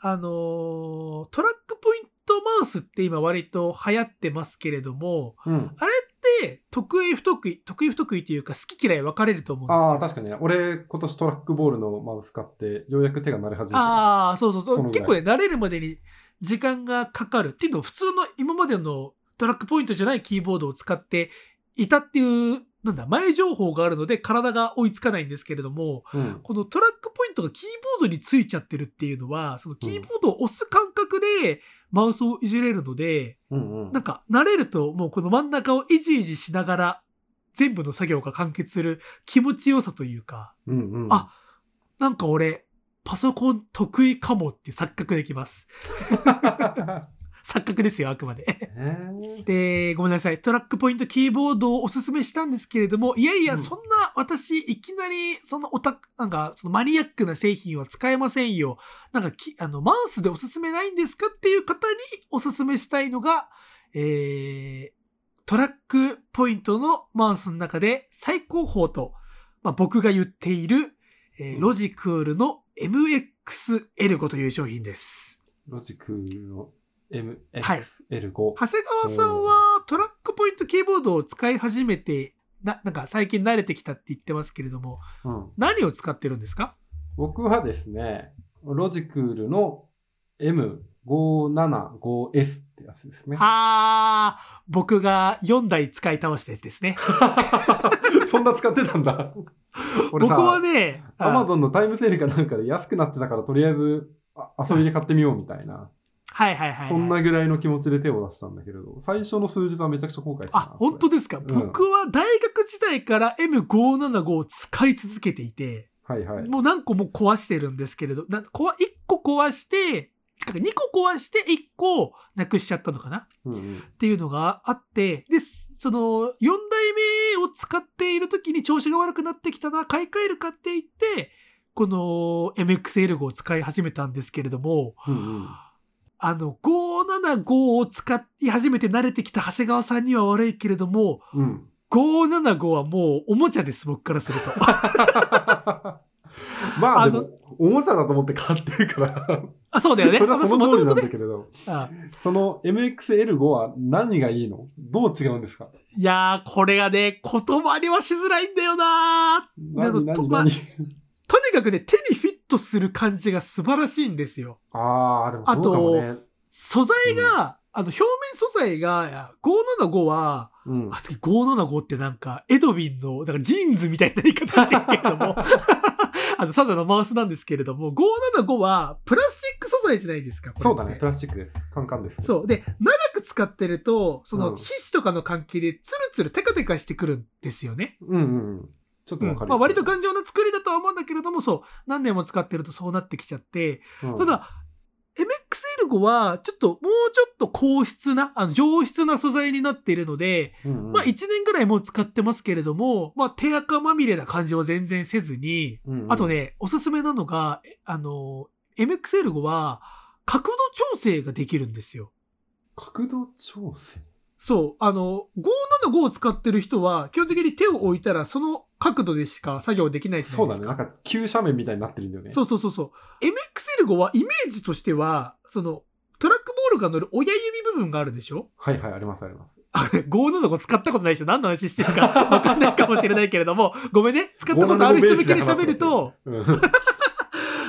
あのートラックポイントマウスって今割と流行ってますけれども、うん。で、得意不得意、得意不得意というか好き嫌い分かれると思うんですよ。ああ、確かにね。俺、今年トラックボールのマウス買って、ようやく手が慣れ始めた。ああ、そうそうそう。結構ね、慣れるまでに時間がかかるっていうのを普通の今までのトラックポイントじゃないキーボードを使っていたっていう、なんだ、前情報があるので体が追いつかないんですけれども、うん。このトラックポイントがキーボードについちゃってるっていうのは、そのキーボードを押す感覚でマウスをいじれるので、うんうん。なんか慣れるともうこの真ん中をいじいじしながら全部の作業が完結する気持ちよさというか、うんうん。あなんか俺、パソコン得意かもって錯覚できます。錯覚ですよ、あくまで。えーで、ごめんなさい。トラックポイントキーボードをおすすめしたんですけれども、いやいや、うんそんな私、いきなり、そのオタク、なんか、そのマニアックな製品は使えませんよ。なんかき、あの、マウスでおすすめないんですかっていう方におすすめしたいのが、えー、トラックポイントのマウスの中で最高峰と、まあ、僕が言っている、えーうんロジクールの MXL5 という商品です。ロジクのはい MXL5。長谷川さんはトラックポイントキーボードを使い始めて、な、なんか最近慣れてきたって言ってますけれども、うん。何を使ってるんですか？僕はですね、ロジクールの M575S ってやつですね。あー、僕が4台使い倒したやつですね。そんな使ってたんだ。俺僕さ、はね、アマゾンのタイムセールかなんかで安くなってたから、とりあえずあ遊びで買ってみようみたいな、はいはいはいはい。そんなぐらいの気持ちで手を出したんだけれど、最初の数日はめちゃくちゃ後悔したな。あ、本当ですか、ん僕は大学時代から M575 を使い続けていて、はいはい。もう何個も壊してるんですけれど、なこわ1個壊して、2個壊して1個なくしちゃったのかな？うんうんっていうのがあって、で、その4代目を使っている時に調子が悪くなってきたな、買い替えるかって言って、この MXL5 を使い始めたんですけれども、うんうんあの、575を使い始めて慣れてきた長谷川さんには悪いけれども、うん。575はもうおもちゃです、僕からすると。まああのでも、おもちゃだと思って買ってるから、あ、そうだよね。それはその通りなんだね。けれど、あその MXL5 は何がいいの？どう違うんですか？いやー、これがね、言葉にはしづらいんだよなー何とまあ何何？とにかくね、手にフィットする感じが素晴らしいんですよ。ああ、でもそうかもね。素材が、あの、表面素材が、いや575は、うん。あ、次575ってなんか、エドビンの、なんかジーンズみたいな言い方してるけれども、あの、ただのマウスなんですけれども、575はプラスチック素材じゃないですか。そうだね、プラスチックです。カンカンです。そう。で、長く使ってると、その、うん皮脂とかの関係で、ツルツルテカテカしてくるんですよね。うんうんうん。ちょっとわかる。まあ、割と頑丈な作りだとは思うんだけれども、そう、何年も使ってるとそうなってきちゃって、うん。た、だ、MXL5 は、ちょっと、もうちょっと硬質な、あの、上質な素材になっているので、うんうん。まあ、1年ぐらいもう使ってますけれども、まあ、手垢まみれな感じは全然せずに、うんうん。あとね、おすすめなのが、えあの、MXL5 は、角度調整ができるんですよ。角度調整？そう、あの、575を使ってる人は、基本的に手を置いたら、その角度でしか作業できないじゃなそだね。いうですか。なんか急斜面みたいになってるんだよね。そうそうそうそう。MXL5 はイメージとしては、その、トラックボールが乗る親指部分があるでしょ？はいはい、ありますあります。あ、575使ったことない人何の話してるか わかんないかもしれないけれども、ごめんね。使ったことある人向けに喋ると、うん。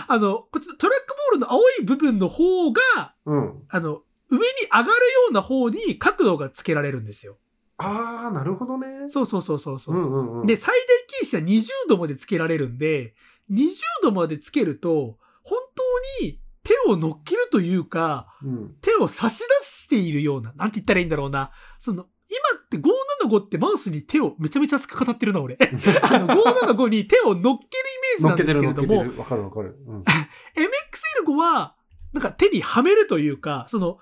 あの、こっちのトラックボールの青い部分の方が、うん。あの、上に上がるような方に角度がつけられるんですよ。ああ、なるほどね。そうそうそうそうそう。うんうんうん。で、最大傾斜20度までつけられるんで、20度までつけると、本当に手を乗っけるというか、うん、手を差し出しているような、なんて言ったらいいんだろうな。その、今って575ってマウスに手をめちゃめちゃ熱く語ってるな、俺。あの、575に手を乗っけるイメージなんですけれども、乗っけてる。わかるわかる。うん。MXL5 は、なんか手にはめるというか、その、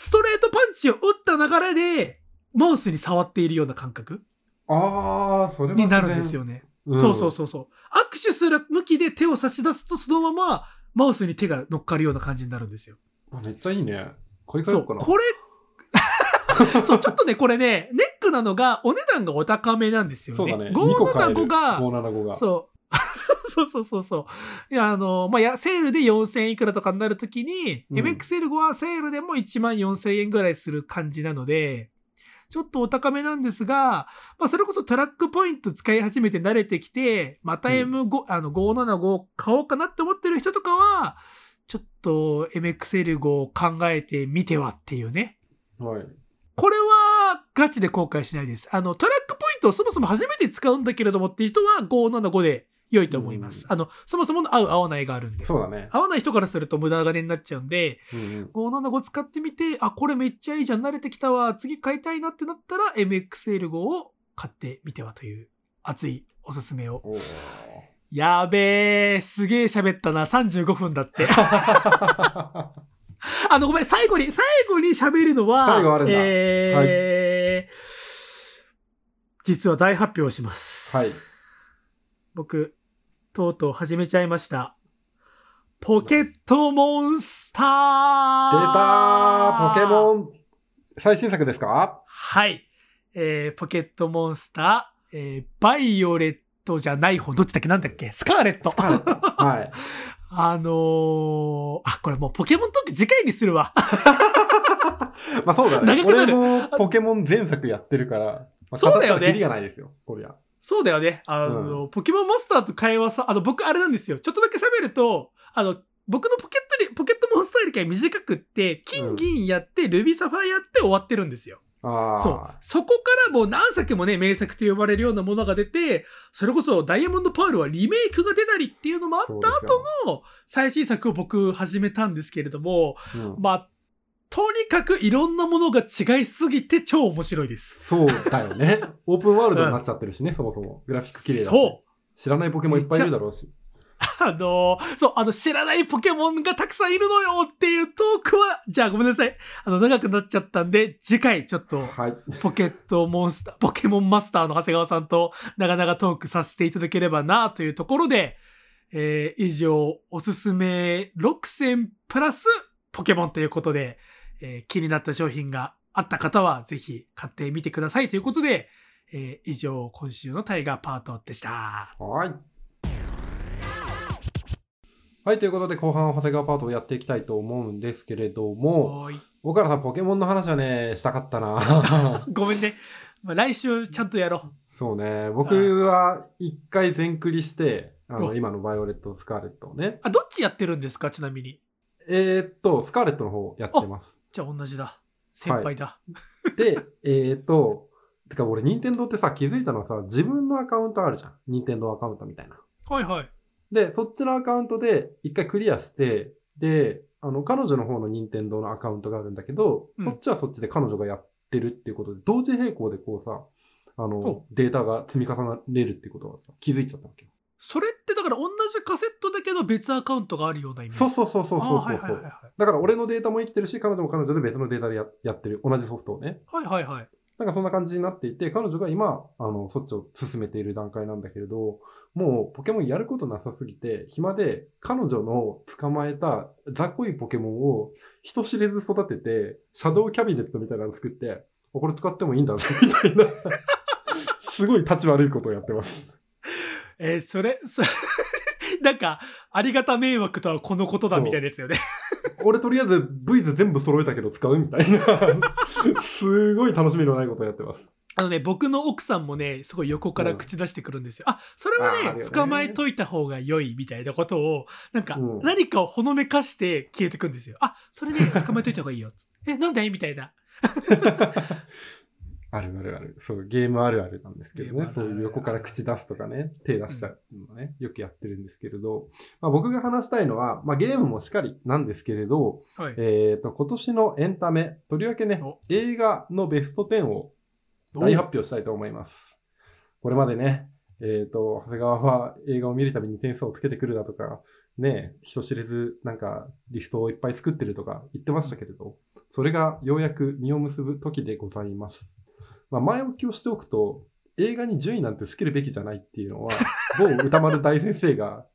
ストレートパンチを打った流れで、マウスに触っているような感覚？ああ、それはになるんですよね。うんそうそうそうそう。握手する向きで手を差し出すと、そのままマウスに手が乗っかるような感じになるんですよ。あめっちゃいいね。買い替えそう。これ、そう、ちょっとね、これね、ネックなのが、お値段がお高めなんですよね。そうだね。2個買える。575が、575が。そう。そうそうそうそう。いや、あの、まあ、や、セールで4000いくらとかになるときに、うん MXL5 はセールでも1万4000円ぐらいする感じなので、ちょっとお高めなんですが、まあ、それこそトラックポイント使い始めて慣れてきて、また M5、あの、575買おうかなって思ってる人とかは、ちょっと MXL5 を考えてみてはっていうね。はい。これはガチで後悔しないです。あの、トラックポイントをそもそも初めて使うんだけれどもっていう人は575で良いと思います。うんあの、そもそもの合う合わないがあるんで。そうだね。合わない人からすると無駄金になっちゃうんで、うんうん575使ってみて、あ、これめっちゃいいじゃん、慣れてきたわ、次買いたいなってなったら MXL5 を買ってみてはという熱いおすすめを。やべえ、すげえ喋ったな、35分だって。あの、ごめん、最後に、最後に喋るのは、最後あるんだえー実は大発表をします。はい。僕、とうとう始めちゃいました。ポケットモンスター出たーポケンモン最新作ですか？はい。えー、ポケットモンスター、えー、バイオレットじゃない方、どっちだっけ？なんだっけ？スカーレット。はい。あのー、あ、これもうポケモントーク次回にするわ。まあそうだね。俺長くなるもポケモン前作やってるから、まあ、そうだよねキリがないですよ、こりゃ。そうだよね。あの、ポケモンマスターと会話さ、あの、僕あれなんですよ。ちょっとだけ喋ると、あの、僕のポケットに、ポケットモンスターよりかは短くって、金銀やって、ルビーサファイアやって終わってるんですよ。そう。そこからもう何作もね、名作と呼ばれるようなものが出て、それこそダイヤモンドパールはリメイクが出たりっていうのもあった後よの最新作を僕始めたんですけれども、うんまあ、とにかくいろんなものが違いすぎて超面白いです。そうだよね。オープンワールドになっちゃってるしね、そもそも。グラフィック綺麗だし。そう。知らないポケモンいっぱいいるだろうし。あのーそう、あの、知らないポケモンがたくさんいるのよっていうトークは、じゃあごめんなさい。あの、長くなっちゃったんで、次回ちょっと、はい。ポケットモンスター、ポケモンマスターの長谷川さんと長々トークさせていただければなというところで、えー以上、おすすめ6選プラスポケモンということで、えー気になった商品があった方はぜひ買ってみてくださいということで、えー以上、今週のタイガーパートでした。はい。はい、ということで後半は長谷川パートをやっていきたいと思うんですけれども、岡原さん、ポケモンの話はね、したかったな。ごめんね。まあ、来週ちゃんとやろう。そうね、僕は一回全クリして、あの、お今のバイオレット、スカーレットをね。あ、どっちやってるんですかちなみに。えーっと、スカーレットの方やってます。じゃあ同じだ。先輩だ。で、えーっと、てか俺、任天堂ってさ、気づいたのはさ、自分のアカウントあるじゃん。任天堂アカウントみたいな。はいはい。で、そっちのアカウントで一回クリアして、で、あの、彼女の方の任天堂のアカウントがあるんだけど、うんそっちはそっちで彼女がやってるっていうことで、同時並行でこうさ、あおの、データが積み重ねるっていうことはさ、気づいちゃったわけよ。それってだから同じカセットだけど別アカウントがあるようなイメージ。そうそうそうそうそうそう。だから俺のデータも生きてるし、彼女も彼女で別のデータでややってる。同じソフトをね。はいはいはい。なんかそんな感じになっていて、彼女が今、あの、そっちを進めている段階なんだけれど、もうポケモンやることなさすぎて、暇で彼女の捕まえた雑魚いポケモンを人知れず育てて、シャドウキャビネットみたいなの作って、あこれ使ってもいいんだぜ、みたいな。すごい立ち悪いことをやってます。えーそれ、そなんか、ありがた迷惑とはこのことだみたいですよね。俺とりあえず V ズ全部揃えたけど使うみたいな。すごい楽しみのないことをやってます。あのね、僕の奥さんもね、すごい横から口出してくるんですよ。あ、それはねね捕まえといた方が良いみたいなことを、なんか、うん何かをほのめかして消えてくんですよ。あ、それね、捕まえといた方がいいよ。え、なんで？みたいな。あるあるある。そう、ゲームあるあるなんですけどねそういう横から口出すとかね、手出しちゃうのね、よくやってるんですけれど、まあ、僕が話したいのは、まあ、ゲームもしかりなんですけれど、はい。えっ、と、今年のエンタメ、とりわけねお、映画のベスト10を大発表したいと思います。これまでね、えっ、と、長谷川は映画を見るたびに点数をつけてくるだとか、ね、人知れずなんかリストをいっぱい作ってるとか言ってましたけれど、それがようやく実を結ぶ時でございます。まあ、前置きをしておくと、映画に順位なんてつけるべきじゃないっていうのは、某歌丸大先生が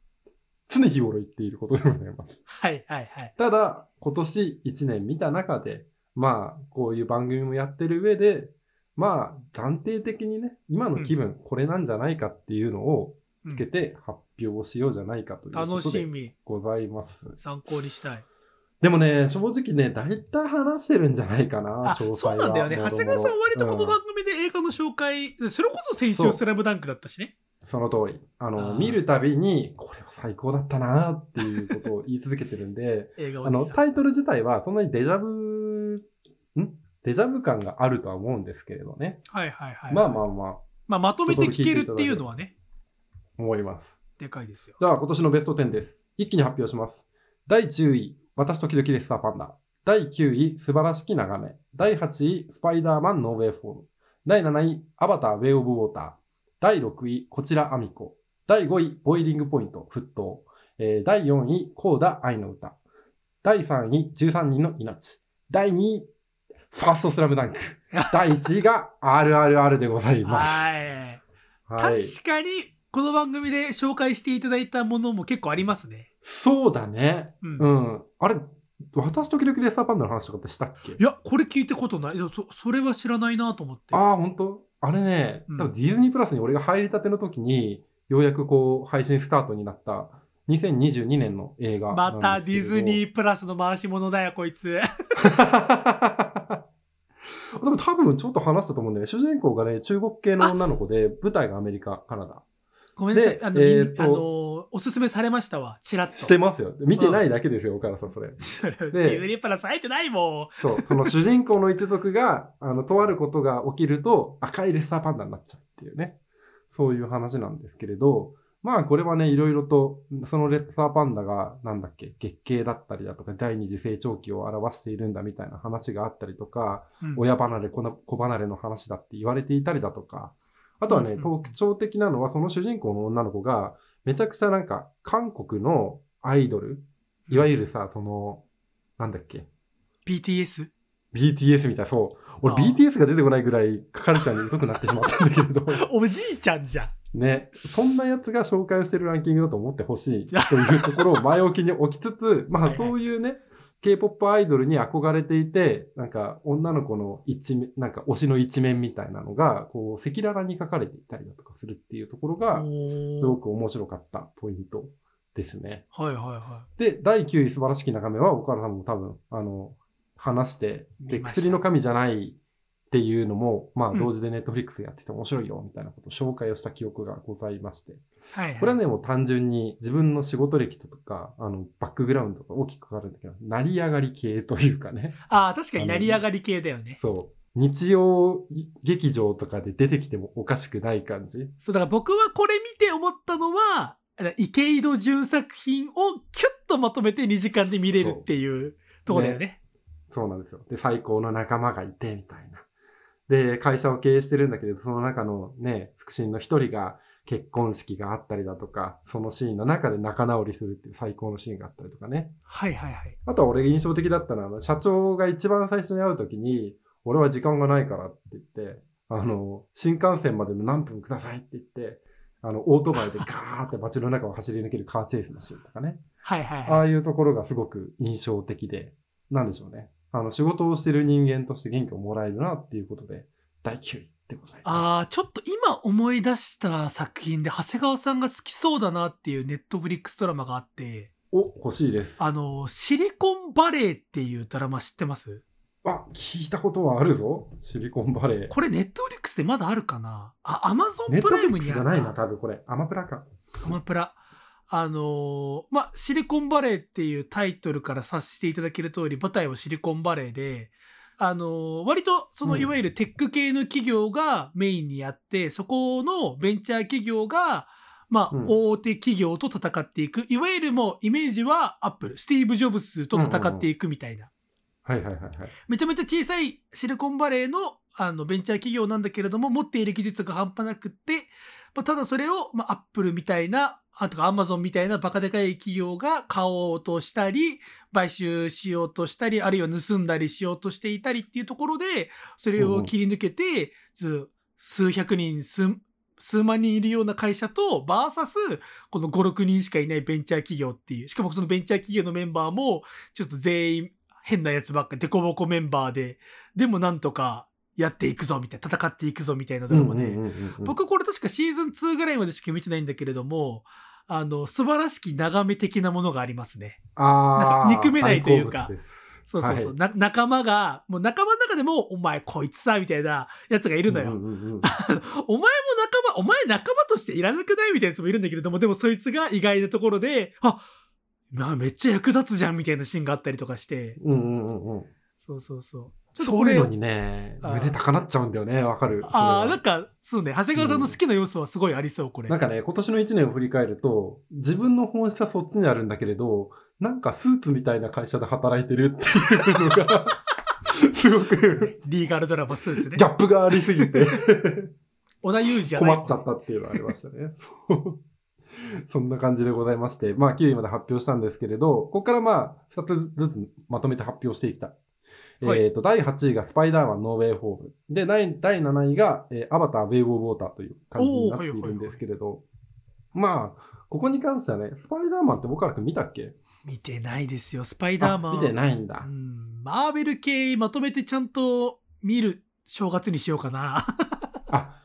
常日頃言っていることでございます。はいはいはい。ただ、今年1年見た中で、まあ、こういう番組もやってる上で、まあ、暫定的にね、今の気分、これなんじゃないかっていうのをつけて発表しようじゃないかというこ楽とでしみ。ございます。参考にしたい。でもね、正直ね、大体話してるんじゃないかな、あ、詳細は。そうなんだよね。長谷川さん割とこのうん番組で映画の紹介、それこそ先週スラムダンクだったしね。その通り。あの、あー見るたびに、これは最高だったなっていうことを 言い続けてるんで、映画おあの。タイトル自体はそんなにデジャブ、ん？デジャブ感があるとは思うんですけれどね。はいはいはい。まあまあまあ、まあ、まとめて聞けるっていうのはね、思います。でかいですよ。では、今年のベスト10です。一気に発表します。第10位、私時々レッサーパンダ。第9位、素晴らしき眺め。第8位、スパイダーマンノーウェイフォーム。第7位、アバターウェイオブウォーター。第6位、こちらアミコ。第5位、ボイリングポイント、沸騰。えー第4位、コーダ愛の歌。第3位、13人の命。第2位、ファーストスラムダンク。第1位が RRR でございます。はい。はい。確かに、この番組で紹介していただいたものも結構ありますね。そうだね。うん。うん。あれ、私時々レッサーパンダの話とかってしたっけ？いや、これ聞いたことない。そそれは知らないなと思って。ああ、本当？あれね、うん多分ディズニープラスに俺が入りたての時に、ようやくこう、配信スタートになった2022年の映画またディズニー。ープラスの回し物だよ、こいつ。でも多分ちょっと話したと思うんだよね。主人公がね、中国系の女の子で、舞台がアメリカ、カナダ。ごめんなさい。であの、えーとあのおすすめされましたわ。チラッと。してますよ。見てないだけですよ、岡田さん、それ。それでディズニープラス入ってないもそう、その主人公の一族が、あの、とあることが起きると、赤いレッサーパンダになっちゃうっていうね。そういう話なんですけれど、まあこれはね、いろいろと、そのレッサーパンダが、なんだっけ、月経だったりだとか、第二次成長期を表しているんだみたいな話があったりとか、ん。うん親離れ、子離れの話だって言われていたりだとか、あとはね、特徴的なのは、その主人公の女の子が、めちゃくちゃなんか、韓国のアイドル、いわゆるさ、その、なんだっけ、BTS? BTS みたいな、そう。俺 BTS が出てこないぐらい、カルチャーに疎くなってしまったんだけれど、おじいちゃんじゃん。ね、そんなやつが紹介をしてるランキングだと思ってほしいというところを前置きに置きつつ、まあはいはい。そういうね、K-POP アイドルに憧れていて、なんか女の子の一面、なんか推しの一面みたいなのが、こう赤裸々に書かれていたりだとかするっていうところが、すごく面白かったポイントですね。はいはいはで、第9位素晴らしき眺めは、岡田さんも多分、あの、話して、で、薬の神じゃないっていうのも、まあ、うん同時でネットフリックスやってて面白いよ、みたいなことを紹介をした記憶がございまして。い。はいはい、これはね、もう単純に自分の仕事歴とか、あの、バックグラウンドとか大きく変わるんだけど、成り上がり系というかね。ああ、確かに成り上がり系だよね。そう。日曜劇場とかで出てきてもおかしくない感じ。そう、だから僕はこれ見て思ったのは、池井戸潤作品をキュッとまとめて2時間で見れるっていうところだよね。そうなんですよ。で、最高の仲間がいて、みたいな。で、会社を経営してるんだけれど、その中のね、腹心の一人が結婚式があったりだとか、そのシーンの中で仲直りするっていう最高のシーンがあったりとかね。はいはいはい。あとは俺印象的だったのは、社長が一番最初に会うときに、俺は時間がないからって言って、あの、新幹線までの何分くださいって言って、あの、オートバイで ガーって街の中を走り抜けるカーチェイスのシーンとかね。はいはいはい。ああいうところがすごく印象的で、なんでしょうね。あの、仕事をしてる人間として元気をもらえるなっていうことで、第9位でございます。ああ、ちょっと今思い出した作品で長谷川さんが好きそうだなっていうネットフリックスドラマがあって、お、欲しいです。あの、シリコンバレーっていうドラマ知ってます？あ、聞いたことはあるぞ。シリコンバレー。これネットフリックスでまだあるかな？あ、アマゾンプネットフリッライムにあるクスじゃないな、多分これ。アマプラか。アマプラ。あのーまあ、シリコンバレーっていうタイトルから察していただける通り、舞台はシリコンバレーで、あのー割とそのうんいわゆるテック系の企業がメインにあって、そこのベンチャー企業が、まあうん、大手企業と戦っていく、いわゆるもうイメージはアップル、スティーブ・ジョブスと戦っていくみたいな。はいはいはいはい。めちゃめちゃ小さいシリコンバレーのあのベンチャー企業なんだけれども持っている技術が半端なくって、まあ、ただそれを、まあ、アップルみたいな、あとかアマゾンみたいなバカでかい企業が買おうとしたり、買収しようとしたり、あるいは盗んだりしようとしていたりっていうところで、それを切り抜けて、ず数百人、数数万人いるような会社と、バーサス、この5、6人しかいないベンチャー企業っていう。しかもそのベンチャー企業のメンバーも、ちょっと全員変なやつばっか、デコボコメンバーで、でもなんとかやっていくぞみたいな、戦っていくぞみたいなドラマで、うんうんうんうんうん僕これ確かシーズン2ぐらいまでしか見てないんだけれども、あの、素晴らしき眺め的なものがありますね。あなんか憎めないというかそうそうそう。はいな仲間が、もう仲間の中でも、お前こいつさ、みたいなやつがいるのよ。うんうんうんうん お前も仲間、お前仲間としていらなくないみたいなやつもいるんだけれども、でもそいつが意外なところで、あまあめっちゃ役立つじゃんみたいなシーンがあったりとかして、うんうんうんうん。そうそうそう。そういうの、にね、胸高鳴っちゃうんだよね、わかる。ああ、はなんか、そうね、長谷川さんの好きな要素はすごいありそう、これ。なんかね、今年の1年を振り返ると、自分の本質はそっちにあるんだけれど、なんかスーツみたいな会社で働いてるっていうのが、すごくリーガルドラマスーツねギ。ャップがありすぎて小田裕二じゃない。困っちゃったっていうのがありましたね。そうそんな感じでございまして、まあ9位まで発表したんですけれど、ここからまあ2つずつまとめて発表していきたい。はいえっ、と、第8位がスパイダーマンノーウェイホーム。で、第第7位が、えーアバターウェイブ・オブ・ウォーターという感じになっているんですけれど、まあ、ここに関してはね、スパイダーマンって僕らく見たっけ？見てないですよ、スパイダーマン。あ見てないんだう。ん、マーベル系まとめてちゃんと見る正月にしようかな。あ、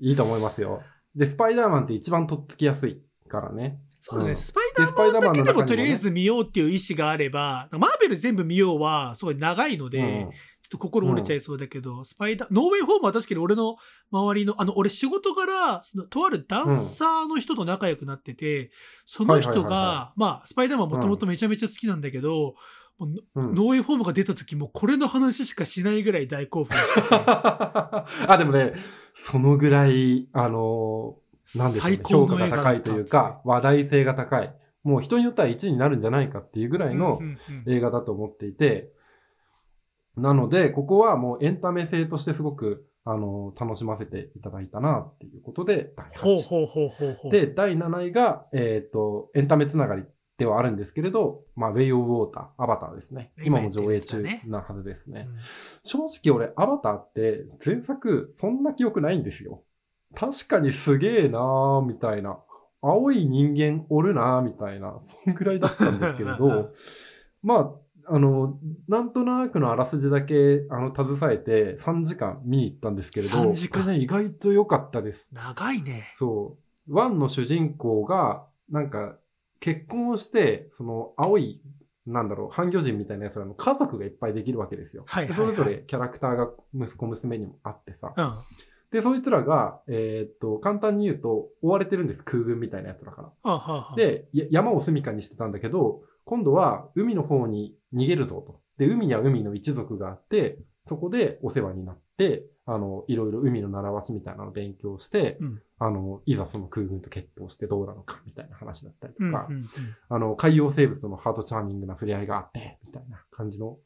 いいと思いますよ。で、スパイダーマンって一番とっつきやすいからね。そうだね、うん。スパイダーママンだけでもとりあえず見ようっていう意思があれば、マーベル全部見ようはすごい長いので、うんちょっと心折れちゃいそうだけど、スパイダー、ノーウェイホームは確かに俺の周りの、あの、俺仕事から、そのとあるダンサーの人と仲良くなってて、その人が、まあ、スパイダーマンもともとめちゃめちゃ好きなんだけど、もううん。ノーウェイホームが出た時もこれの話しかしないぐらい大興奮してて。あ、でもね、そのぐらい、あのーなんでしょうね、最評価が高いというか、話題性が高い。もう人によっては1位になるんじゃないかっていうぐらいのうんうんうん映画だと思っていて、なので、ここはもうエンタメ性としてすごく、あのー楽しませていただいたなっていうことで、第8位。で、第7位が、えっ、と、エンタメつながりではあるんですけれど、まあ、ウェイ・オブ・ウォーター、アバターですね。今も上映中なはずですね。正直俺、アバターって前作そんな記憶ないんですよ。確かにすげえなーみたいな。青い人間おるなーみたいな。そんぐらいだったんですけれど、まあ、あの、なんとなくのあらすじだけ、あの、携えて3時間見に行ったんですけれど、3時間これね、意外と良かったです。長いね。そう。ワンの主人公が、なんか、結婚をして、その、青い、なんだろう、半魚人みたいなやつらの家族がいっぱいできるわけですよ。はいはいでそれぞはいれキャラクターが息子、娘にもあってさ。うん。で、そいつらが、えーっと、簡単に言うと、追われてるんです。空軍みたいなやつらから。はあはあはあ、で、や山を住処にしてたんだけど、今度は海の方に逃げるぞと。で、海には海の一族があって、そこでお世話になって、あの、いろいろ海の習わしみたいなのを勉強して、うんあの、いざその空軍と決闘してどうなのかみたいな話だったりとか、うんうんうんあの、海洋生物のハートチャーミングな触れ合いがあって、みたいな感じの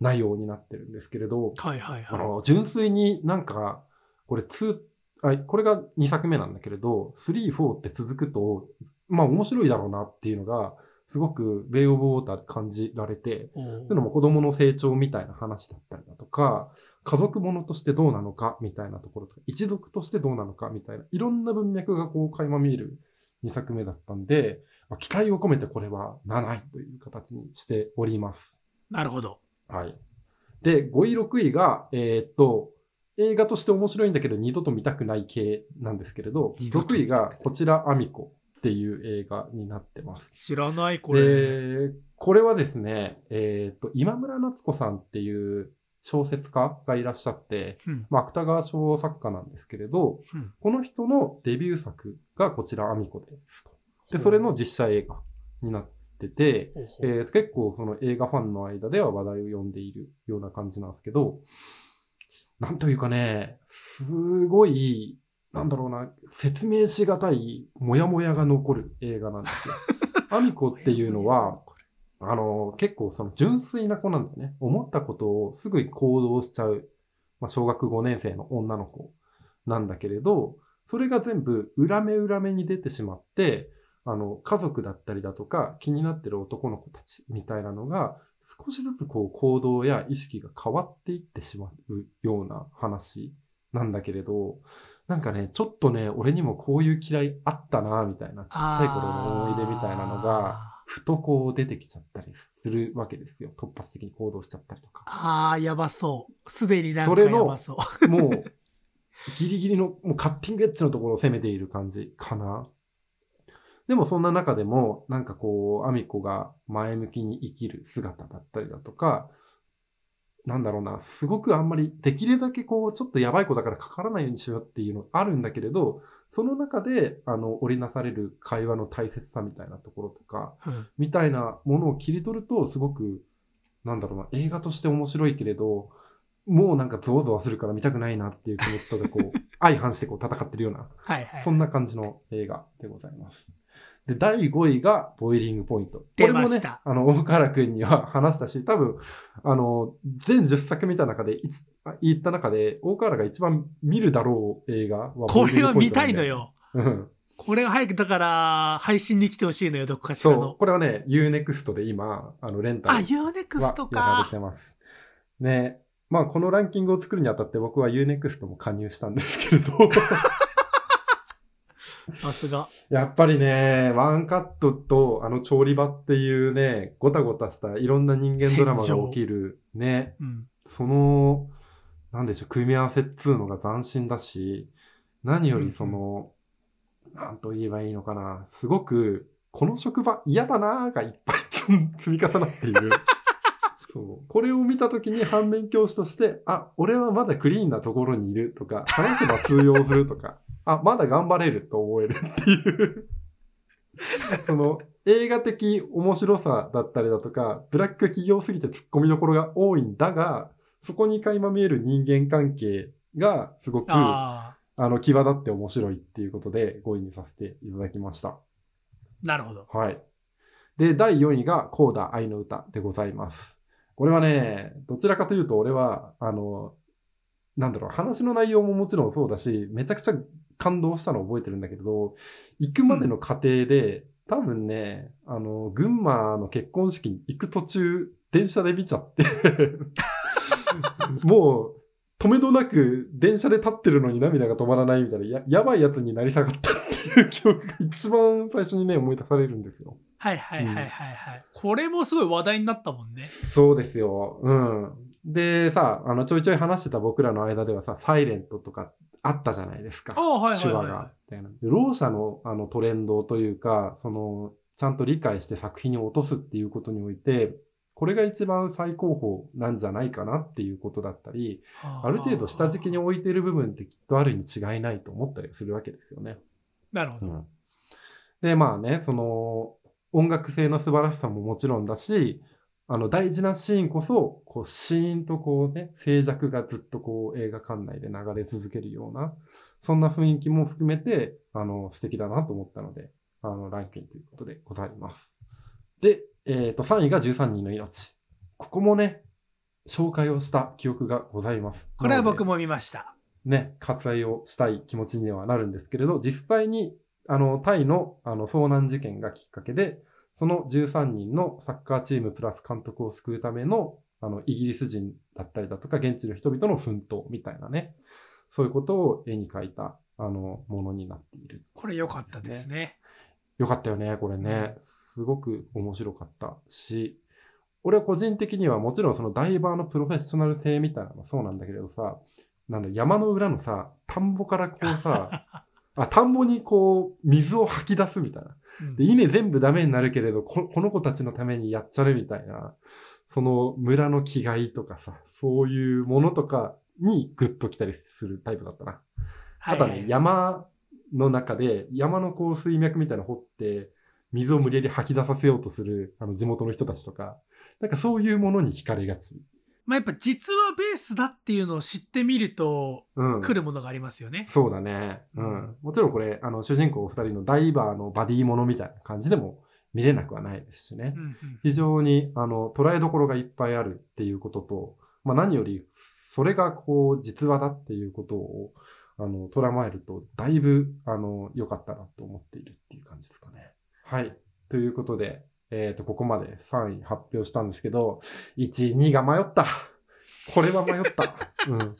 内容になってるんですけれど、はいはいはい。あの、純粋になんか、これ2、あこれが2作目なんだけれど、3、4って続くと、まあ面白いだろうなっていうのが、すごくウェイオブウォーターで感じられて、というのも子供の成長みたいな話だったりだとか、家族ものとしてどうなのかみたいなところとか、一族としてどうなのかみたいな、いろんな文脈がこう垣間見える2作目だったんで、まあ、期待を込めてこれは7位という形にしております。なるほど。はい。で、5位、6位が、えーっと、映画として面白いんだけど二度と見たくない系なんですけれど、二度と6位がこちらアミコっていう映画になってます。知らない、これ。で、これはですね、えーっと、今村夏子さんっていう小説家がいらっしゃって、うんまあ、芥川賞作家なんですけれど、うんこの人のデビュー作がこちらアミコですと。で、それの実写映画になってて、えーと結構その映画ファンの間では話題を呼んでいるような感じなんですけど、なんというかね、すごい、なんだろうな、説明しがたい、もやもやが残る映画なんですよ。アミコっていうのは、あの、結構その純粋な子なんだよね。思ったことをすぐに行動しちゃう、まあ、小学5年生の女の子なんだけれど、それが全部裏目裏目に出てしまって、あの、家族だったりだとか、気になってる男の子たちみたいなのが、少しずつこう行動や意識が変わっていってしまうような話なんだけれど、なんかね、ちょっとね、俺にもこういう嫌いあったな、みたいな、ちっちゃい頃の思い出みたいなのが、ふとこう出てきちゃったりするわけですよ。突発的に行動しちゃったりとか。あーあー、やばそう。すでになんかそれのやばそう。もう、ギリギリの、もうカッティングエッジのところを攻めている感じかな。でもそんな中でも、なんかこう、アミコが前向きに生きる姿だったりだとか、なんだろうな、すごくあんまり、できるだけこう、ちょっとやばい子だからかからないようにしようっていうのあるんだけれど、その中で、あの、織りなされる会話の大切さみたいなところとか、うんみたいなものを切り取ると、すごく、なんだろうな、映画として面白いけれど、もうなんかゾワゾワするから見たくないなっていう気持ちとか、こう、相反してこう戦ってるような、はいはい。そんな感じの映画でございます。で、第5位が、ボイリングポイント。こ出れもねあの、大河原くんには話したし、多分、あの、全10作見た中で、いつあ言った中で、大河原が一番見るだろう映画は、これは見たいのよ。よ。うん。これが早く、だから、配信に来てほしいのよ、どこかしらそう、の。これはね、UNEXT で今、あの、レンタルあ、ユーネクストはやられか。てます。ね。まあ、このランキングを作るにあたって僕は UNEXT も加入したんですけれど、さすが。やっぱりね、ワンカットとあの調理場っていうね、ごたごたしたいろんな人間ドラマが起きるね、うん。その、なんでしょう、組み合わせっつうのが斬新だし、何よりその、なんと言えばいいのかな、すごく、この職場嫌だなーがいっぱい 積み重なっている。そう。これを見たときに反面教師として、あ、俺はまだクリーンなところにいるとか、話せば通用するとか、あ、まだ頑張れると思えるっていう。その映画的面白さだったりだとか、ブラック企業すぎて突っ込みどころが多いんだが、そこに垣間見える人間関係がすごくああの際立って面白いっていうことで5位にさせていただきました。あ、なるほど。はい。で、第4位がコーダ愛の歌でございます。これはね、どちらかというと俺は、あの、なんだろう、話の内容ももちろんそうだし、めちゃくちゃ感動したのを覚えてるんだけれど、行くまでの過程で、多分ね、あの、群馬の結婚式に行く途中、電車で見ちゃって、もう、止めどなく電車で立ってるのに涙が止まらないみたいな、ややばいやつになり下がったっていう記憶が一番最初にね、思い出されるんですよ。はいはいはいはいはい。これもすごい話題になったもんね。そうですよ。うん。でさ、あの、ちょいちょい話してた僕らの間ではさ、サイレントとかあったじゃないですか。はいはいはい、手話がは。みたいな。でろう者のあのトレンドというか、その、ちゃんと理解して作品に落とすっていうことにおいて、これが一番最高峰なんじゃないかなっていうことだったり、ある程度下敷きに置いてる部分ってきっとあるに違いないと思ったりするわけですよね。なるほど。うん、で、まあね、その、音楽性の素晴らしさももちろんだし、あの、大事なシーンこそ、こう、シーンとこうね、静寂がずっとこう、映画館内で流れ続けるような、そんな雰囲気も含めて、あの、素敵だなと思ったので、あの、ランキングということでございます。で、えっ、と、3位が13人の命。ここもね、紹介をした記憶がございます。これは僕もも見ました。ね、割愛をしたい気持ちにはなるんですけれど、実際に、あの、タイの、あの、遭難事件がきっかけで、その13人のサッカーチームプラス監督を救うための、あの、イギリス人だったりだとか、現地の人々の奮闘みたいなね、そういうことを絵に描いた、あの、ものになっている、これ良かったです。ね。よかったよね、これね。すごく面白かったし、俺は個人的にはもちろんそのダイバーのプロフェッショナル性みたいなのもそうなんだけれどさ、なんだ、山の裏のさ、田んぼからこうさ、あ、田んぼにこう、水を吐き出すみたいな。うんで、稲全部ダメになるけれど、ここの子たちのためにやっちゃるみたいな、その村の気概とかさ、そういうものとかにグッと来たりするタイプだったな。あとはね、山の中で、山のこう水脈みたいなの掘って、水を無理やり吐き出させようとする、あの地元の人たちとか、なんかそういうものに惹かれがち。まあやっぱ実話ベースだっていうのを知ってみるとうん。来るものがありますよね。そうだね。うん。もちろんこれ、あの、主人公二人のダイバーのバディものみたいな感じでも見れなくはないですしね。うんうん非常に、あの、捉えどころがいっぱいあるっていうことと、まあ何より、それがこう実話だっていうことをあの捉まえるとだいぶあの良かったなと思っているっていう感じですかね。はい。ということで、えっ、と、ここまで3位発表したんですけど、1位、2位が迷った。これは迷った。うん。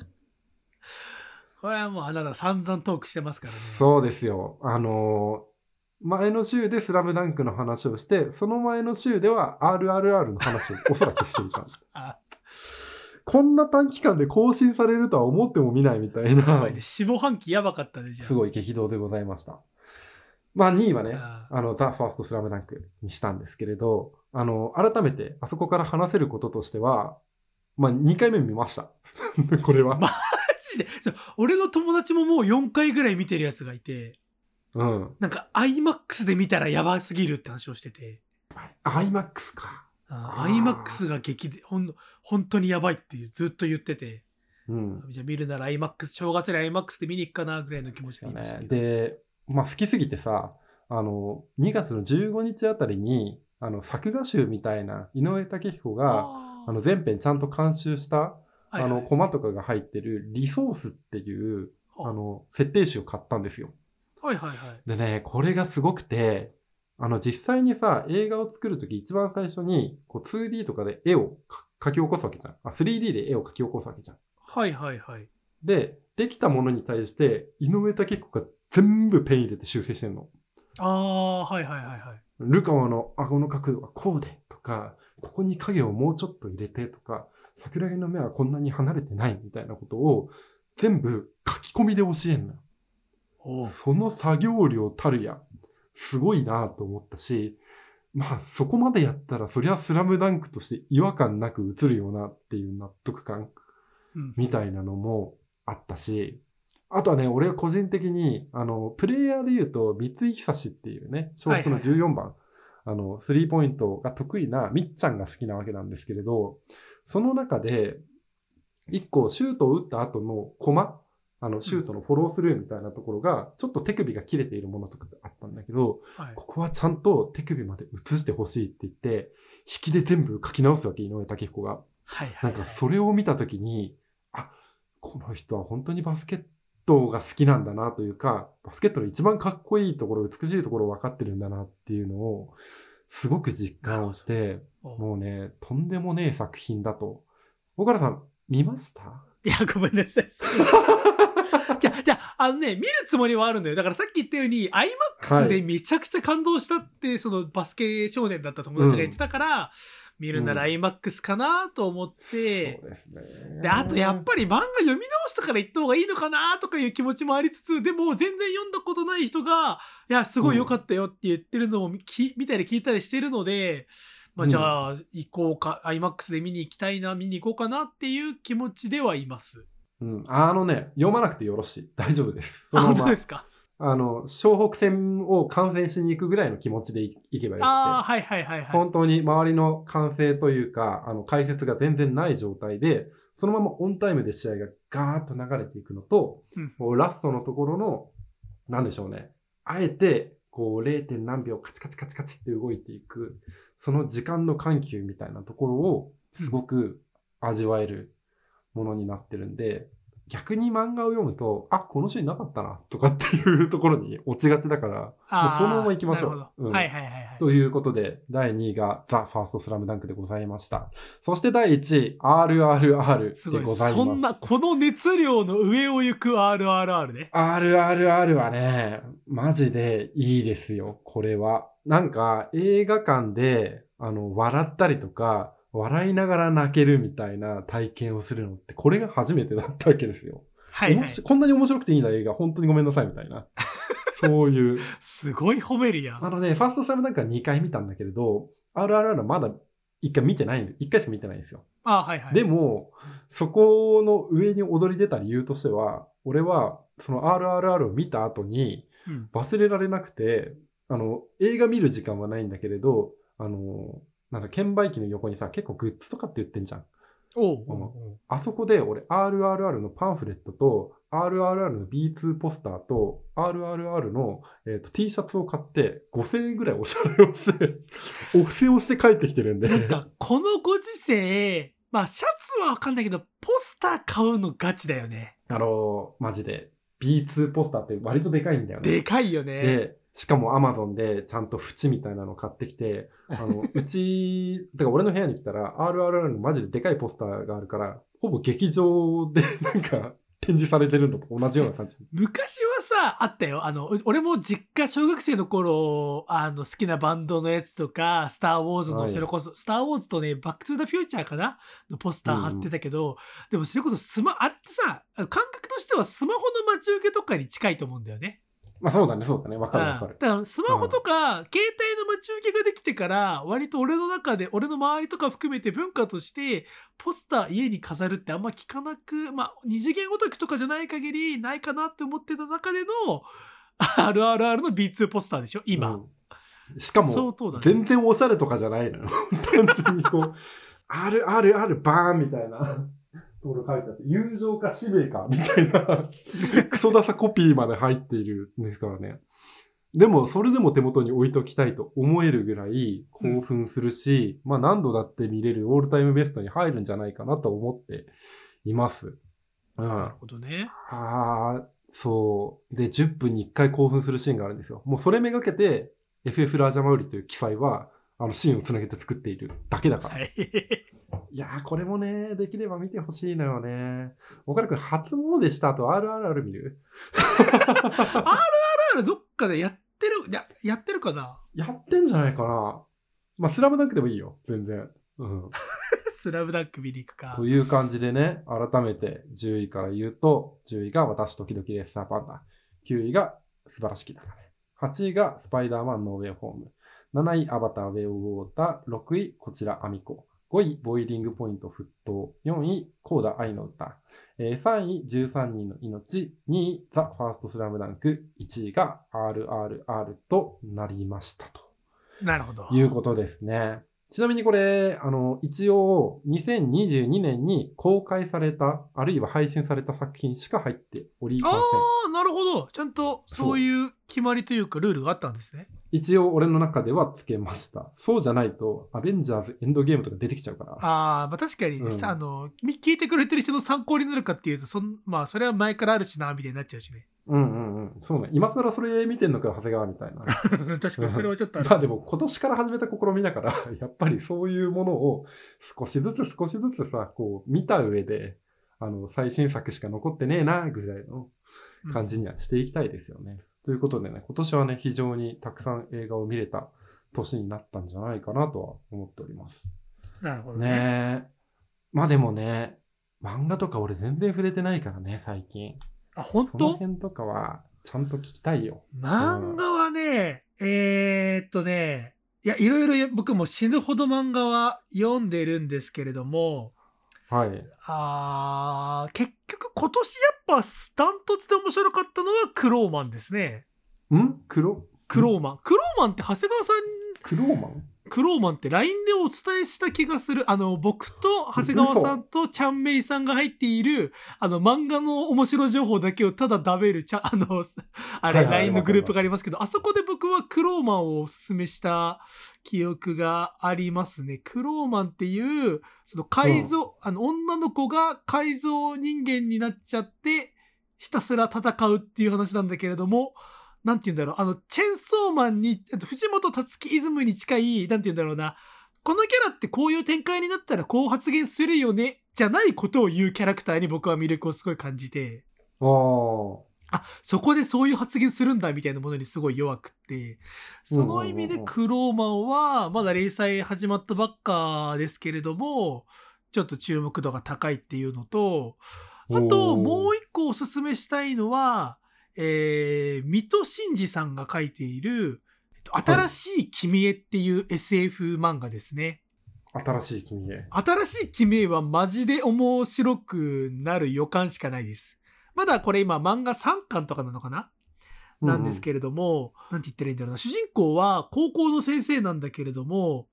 これはもうあなた散々トークしてますからね。そうですよ。あのー前の週でスラムダンクの話をして、その前の週では RRR の話をおそらくしていた。あ、こんな短期間で更新されるとは思ってもみないみたいやなばいね。下半期やばかったね、じゃあ。すごい激動でございました。まあ2位はね、ああの、ザ・ファーストスラムダンクにしたんですけれど、あの、改めてあそこから話せることとしては、まあ2回目見ました。これは。まマジで？俺の友達ももう4回ぐらい見てるやつがいて、うん。なんか iMAX で見たらやばすぎるって話をしてて、IMAX か。iMAX が激で、ほん、本当にやばいってずっと言ってて、うん。じゃあ見るなら iMAX、正月に iMAX で見に行くかなぐらいの気持ちでいましたね。で、まあ好きすぎてさ、あの、2月の15日あたりに、あの、作画集みたいな井上武彦が、ああの、全編ちゃんと監修した、あの、コマとかが入ってるリソースっていう、あの、設定集を買ったんですよ。はいはいはい。でね、これがすごくて、あの、実際にさ、映画を作るとき一番最初に、こう 2D とかで絵をか描き起こすわけじゃん。あ、3D で絵を描き起こすわけじゃん。はいはいはい。で、できたものに対して、井上武彦が全部ペン入れて修正してんの。ああ、はいはいはいはい。ルカワの顎の角度はこうでとか、ここに影をもうちょっと入れてとか、桜木の目はこんなに離れてないみたいなことを全部書き込みで教えんのよ。その作業量たるや、すごいなと思ったし、まあそこまでやったらそりゃスラムダンクとして違和感なく映るよなっていう納得感うんみたいなのもあったし、あとはね、俺は個人的に、あの、プレイヤーで言うと、三井久志っていうね、小学のはいはい14番、あの、スリーポイントが得意なみっちゃんが好きなわけなんですけれど、その中で、一個シュートを打った後のコマ、あの、シュートのフォロースルーみたいなところが、ちょっと手首が切れているものとかあったんだけど、はいここはちゃんと手首まで映してほしいって言って、引きで全部書き直すわけ、井上武彦が。はいはいはい。なんかそれを見たときに、あ、この人は本当にバスケットが好きなんだなというか、バスケットの一番かっこいいところ、美しいところを分かってるんだなっていうのを、すごく実感をして、もうね、とんでもねえ作品だと。岡田さん、見ました？いや、ごめんなさい。じゃあ、じゃあ、あのね、見るつもりはあるんだよ。だからさっき言ったように、IMAX でめちゃくちゃ感動したって、そのバスケ少年だった友達が言ってたから、見るなら IMAX かなと思って、そうですね。で、あとやっぱり漫画読み直したから言った方がいいのかなとかいう気持ちもありつつ、でも全然読んだことない人が、いや、すごい良かったよって言ってるのもき見たり聞いたりしてるので、まあ、じゃあ、行こうか、IMAX で見に行きたいな、見に行こうかなっていう気持ちではいます。うん、あのね、読まなくてよろしい。大丈夫です。そあ、本当ですか？あの、湘北戦を観戦しに行くぐらいの気持ちでいいけばよくて。ああ、はいはいはいはい。本当に周りの歓声というか、あの、解説が全然ない状態で、そのままオンタイムで試合がガーッと流れていくのと、うんラストのところの、なんでしょうね。あえて、こう 0. 何秒カチカチカチカチって動いていく、その時間の緩急みたいなところをすごく味わえるものになってるんで、逆に漫画を読むと、あ、このシーンなかったな、とかっていうところに落ちがちだから、もうそのまま行きましょううんはいはいはいはい。ということで、第2位がザ・ファーストスラムダンクでございました。そして第1位、RRR。でございます。そんな、この熱量の上を行く RRR ね。RRR はね、マジでいいですよ、これは。なんか、映画館で、あの、笑ったりとか、笑いながら泣けるみたいな体験をするのって、これが初めてだったわけですよ。はい、はい。こんなに面白くていいんだ映画、本当にごめんなさいみたいな。そういう。すごい褒めるやん。あのね、ファーストスラムダンクは2回見たんだけれど、RRR はまだ1回見てないんで、1回しか見てないんですよ。あはいはい。でも、そこの上に踊り出た理由としては、俺は、その RRR を見た後にうん忘れられなくて、あの、映画見る時間はないんだけれど、あの、なんか券売機の横にさ、結構グッズとかって売ってんじゃん。おうおうおうあそこで俺 RRR のパンフレットと RRR の B2 ポスターと RRR の、えーと T シャツを買って5000円ぐらいおしゃれをして、お布施をして帰ってきてるんで。なんか、このご時世、まあ、シャツはわかんないけど、ポスター買うのガチだよね。あの、マジで。B2 ポスターって割とでかいんだよね。でかいよね。で、しかも Amazon でちゃんと縁みたいなの買ってきて、あの、うち、てか俺の部屋に来たら RRR のマジででかいポスターがあるから、ほぼ劇場で なんか展示されてるのと同じような感じ。昔はさ、あったよ。あの、う俺も実家小学生の頃、あの、好きなバンドのやつとか、スター・ウォーズの、はいそれこそ、スター・ウォーズとね、バック・トゥ・ザ・フューチャーかな？のポスター貼ってたけど、でもそれこそスマ、あれってさ、感覚としてはスマホの待ち受けとかに近いと思うんだよね。まあそうだね、そうだね。わかるわかる。うんだからスマホとか、携帯の待ち受けができてから割と俺の中で俺の周りとか含めて文化としてポスター家に飾るってあんま聞かなくまあ二次元オタクとかじゃない限りないかなって思ってた中での RRR の B2 ポスターでしょ今、うんしかも全然おしゃれとかじゃないのよ。単純にこう、あるあるあるバーンみたいな。ところ書いてあって、友情か使命かみたいな、クソダサコピーまで入っているんですからね。でも、それでも手元に置いときたいと思えるぐらい興奮するし、まあ何度だって見れるオールタイムベストに入るんじゃないかなと思っています。うん。なるほどねああ、そう。で、10分に1回興奮するシーンがあるんですよ。もうそれめがけて、FF ラージャマウリという記載は、あのシーンをつなげて作っているだけだから。、はいいやー、これもね、できれば見てほしいのよね。岡田くん、初詣した後 RRR 見る？RRR どっかでやってるややってるかな？やってんじゃないかな。まあ、スラムダンクでもいいよ。全然。うん。スラムダンク見に行くかという感じでね、改めて10位から言うと、10位が私時々レッサーパンダ。9位が素晴らしきだね。8位がスパイダーマンノーウェイホーム。7位アバターウェイウォーター。6位こちらアミコ。5位ボイリングポイント沸騰。4位コーダ愛の歌。えー3位13人の命。2位ザ・ファーストスラムダンク。1位が RRR となりましたと。なるほどいうことですね。ちなみにこれ、あの、一応、2022年に公開された、あるいは配信された作品しか入っておりません。ああなるほどちゃんとそういう決まりというかルールがあったんですね一応、俺の中ではつけました。そうじゃないと、アベンジャーズエンドゲームとか出てきちゃうから。ああ、まあ確かにね、うんさあの、み聞いてくれてる人の参考になるかっていうと、そんまあそれは前からあるしな、みたいになっちゃうしね。うんうんうん。そうね。今更それ見てんのか、長谷川みたいな。確かにそれはちょっとある。まあでも今年から始めた試みだから、やっぱりそういうものを少しずつ少しずつさ、こう見た上で、あの、最新作しか残ってねえな、ぐらいの感じにはしていきたいですよね。ということでね、今年はね、非常にたくさん映画を見れた年になったんじゃないかなとは思っております。なるほどね。ねえ。まあでもね、漫画とか俺全然触れてないからね、最近。あ、本その当辺とかはちゃんと聞きたいよ。漫画はね、えー、っとね、いや、いろいろ僕も死ぬほど漫画は読んでるんですけれども、はい。あー結局今年やっぱスタントツで面白かったのはクローマンですね。ん？黒クローマン。クローマンって長谷川さんクローマン？クローマンって LINE でお伝えした気がする。あの、僕と長谷川さんとちゃんめいさんが入っている、あの、漫画の面白情報だけをただ食べる、ちゃ、あの、あれ、LINE のグループがありますけど、あそこで僕はクローマンをおすすめした記憶がありますね。クローマンっていう、その改造、あの、女の子が改造人間になっちゃって、ひたすら戦うっていう話なんだけれども、なんて言うんだろう、あの、チェンソーマンに、藤本達樹イズムに近い、なんて言うんだろうな、このキャラってこういう展開になったらこう発言するよね、じゃないことを言うキャラクターに僕は魅力をすごい感じて、ああ。あ、そこでそういう発言するんだみたいなものにすごい弱くって、その意味でクローマンはまだ連載始まったばっかですけれども、ちょっと注目度が高いっていうのと、あともう一個おすすめしたいのは、えー、水戸真司さんが書いている、えっと新しい君へっていう SF 漫画ですね。新しい君へ。新しい君へはマジで面白くなる予感しかないです。まだこれ今漫画3巻とかなのかな？なんですけれども、なんて言ったらいいんだろうな。主人公は高校の先生なんだけれども、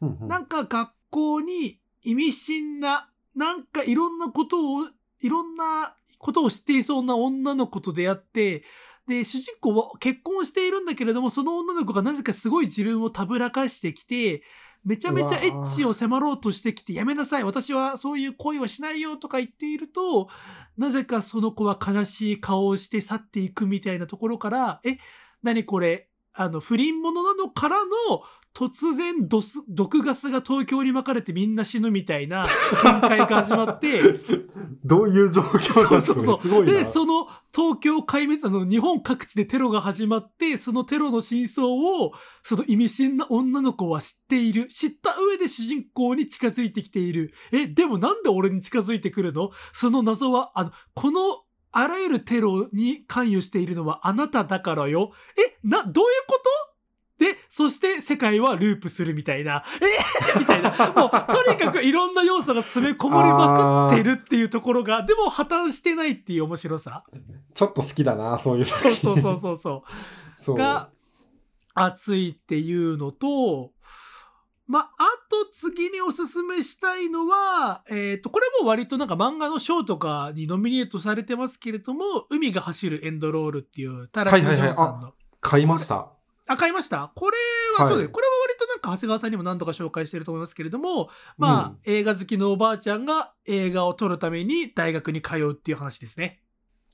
うんうんなんか学校に意味深な、なんかいろんなことを、いろんなことを知っていそうな女の子と出会って、で、主人公は結婚しているんだけれども、その女の子がなぜかすごい自分をたぶらかしてきて、めちゃめちゃエッチを迫ろうとしてきて、やめなさい、私はそういう恋はしないよとか言っていると、なぜかその子は悲しい顔をして去っていくみたいなところから、え、何これ、あの、不倫者なのからの、突然ドス、毒ガスが東京に巻かれてみんな死ぬみたいな 展開が始まって、どういう状況ですか？そうそう。で、その東京壊滅、あの、日本各地でテロが始まって、そのテロの真相を、その意味深な女の子は知っている。知った上で主人公に近づいてきている。え、でもなんで俺に近づいてくるの？その謎は、あの、この、あらゆるテロに関与しているのはあなただからよ。え、な、どういうこと？で、そして世界はループするみたいな。え みたいな。もう、とにかくいろんな要素が詰めこもりまくってるっていうところが、でも破綻してないっていう面白さ。ちょっと好きだな、そういうそうそうそうそうそう。そうが熱いっていうのと、まあ、あと次におすすめしたいのは、えっ、と、これも割となんか漫画の賞とかにノミネートされてますけれども、海が走るエンドロールっていう、タラキジョンさんの。買いました。あ、買いましたこれはそうです、はいこれは割となんか長谷川さんにも何度か紹介してると思いますけれども、まあ、映画好きのおばあちゃんが映画を撮るために大学に通うっていう話ですね。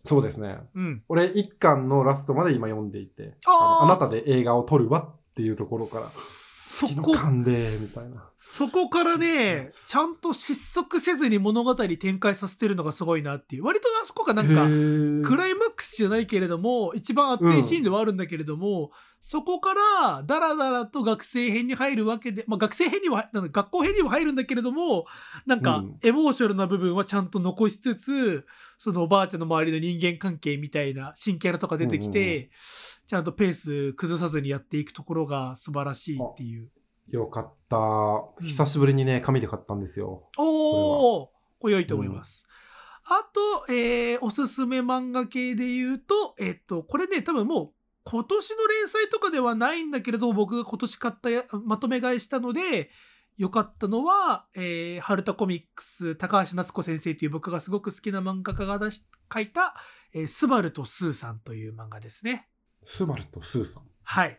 そうですね。うん。俺、一巻のラストまで今読んでいて、あーあなたで映画を撮るわっていうところから、そ昨こ日巻で、みたいな。そこからね、ちゃんと失速せずに物語展開させてるのがすごいなっていう。割とあそこがなんか、ククライマックスじゃないけれども、一番熱いシーンではあるんだけれども、そこからダラダラと学生編に入るわけで、まあ学生編には、学校編には入るんだけれども、なんかうんエモーショナルな部分はちゃんと残しつつ、そのおばあちゃんの周りの人間関係みたいな新キャラとか出てきうんうんて、ちゃんとペース崩さずにやっていくところが素晴らしいっていう。よかったうん。久しぶりにね、紙で買ったんですよ。おおこれ良いと思います。あと、えーおすすめ漫画系で言うと、えっと、これね、多分もう、今年の連載とかではないんだけれども、僕が今年買ったやまとめ買いしたので、良かったのは、えー、春田コミックス、高橋夏子先生という僕がすごく好きな漫画家が出し書いた、えースバルとスーさんという漫画ですね。スバルとスーさん。はい。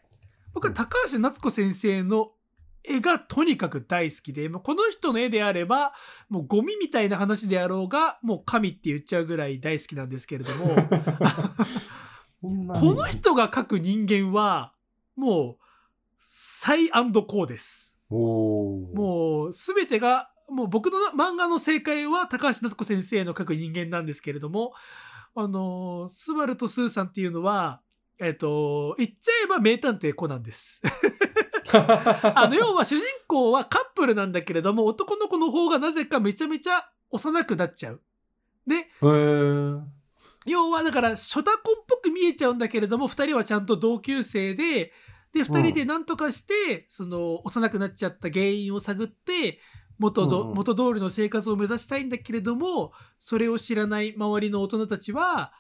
僕は高橋夏子先生の絵がとにかく大好きで、もうこの人の絵であれば、もうゴミみたいな話であろうが、もう神って言っちゃうぐらい大好きなんですけれども、この人が描く人間は、もう、サイコーです。もう、すべてが、もう僕の漫画の正解は高橋夏子先生の描く人間なんですけれども、あの、スバルとスーさんっていうのは、えっと、言っちゃえば名探偵コナンです。あの、要は主人公はカップルなんだけれども、男の子の方がなぜかめちゃめちゃ幼くなっちゃう。で、要はだから、初太婚っぽく見えちゃうんだけれども、二人はちゃんと同級生で、で、二人で何とかして、その、幼くなっちゃった原因を探って、元ど、うんうん。元通りの生活を目指したいんだけれども、それを知らない周りの大人たちは、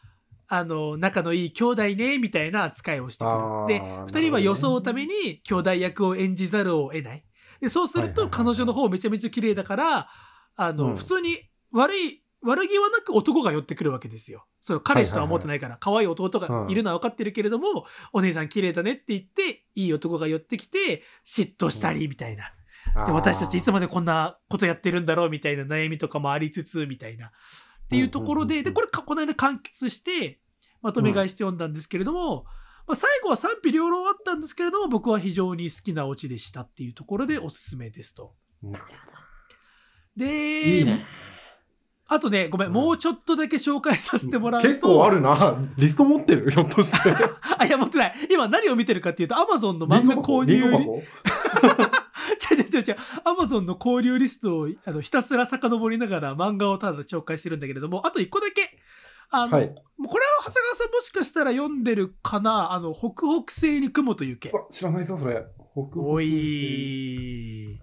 あの、仲のいい兄弟ね、みたいな扱いをしてくる。で、なるほどね。二人は装うために兄弟役を演じざるを得ない。で、そうすると彼女の方めちゃめちゃ綺麗だから、あの、うん。普通に悪い、悪気はなく男が寄ってくるわけですよ。そう、彼氏とは思ってないから、可愛い弟がいるのは分かってるけれども、お姉さん綺麗だねって言って、いい男が寄ってきて、嫉妬したりみたいな。で、私たちいつまでこんなことやってるんだろうみたいな悩みとかもありつつ、みたいな。っていうところで、うんうんうんうんで、これかこの間完結して、まとめ買いして読んだんですけれども、まあ、最後は賛否両論あったんですけれども、僕は非常に好きなオチでしたっていうところでおすすめですと。なるほで、ど。いいね。あとね、ごめん、うんもうちょっとだけ紹介させてもらうと。結構あるな。リスト持ってる？ひょっとして。あ、いや、持ってない。今何を見てるかっていうと、Amazon の漫画購入リリンゴ箱？違う 違う違う違う。アマゾンの交流リストをあのひたすら遡りながら漫画をただ紹介してるんだけれども、あと一個だけ。あの、はいもうこれは長谷川さんもしかしたら読んでるかな？あの、北北西に雲という。わ知らないぞ、それ。北北おい。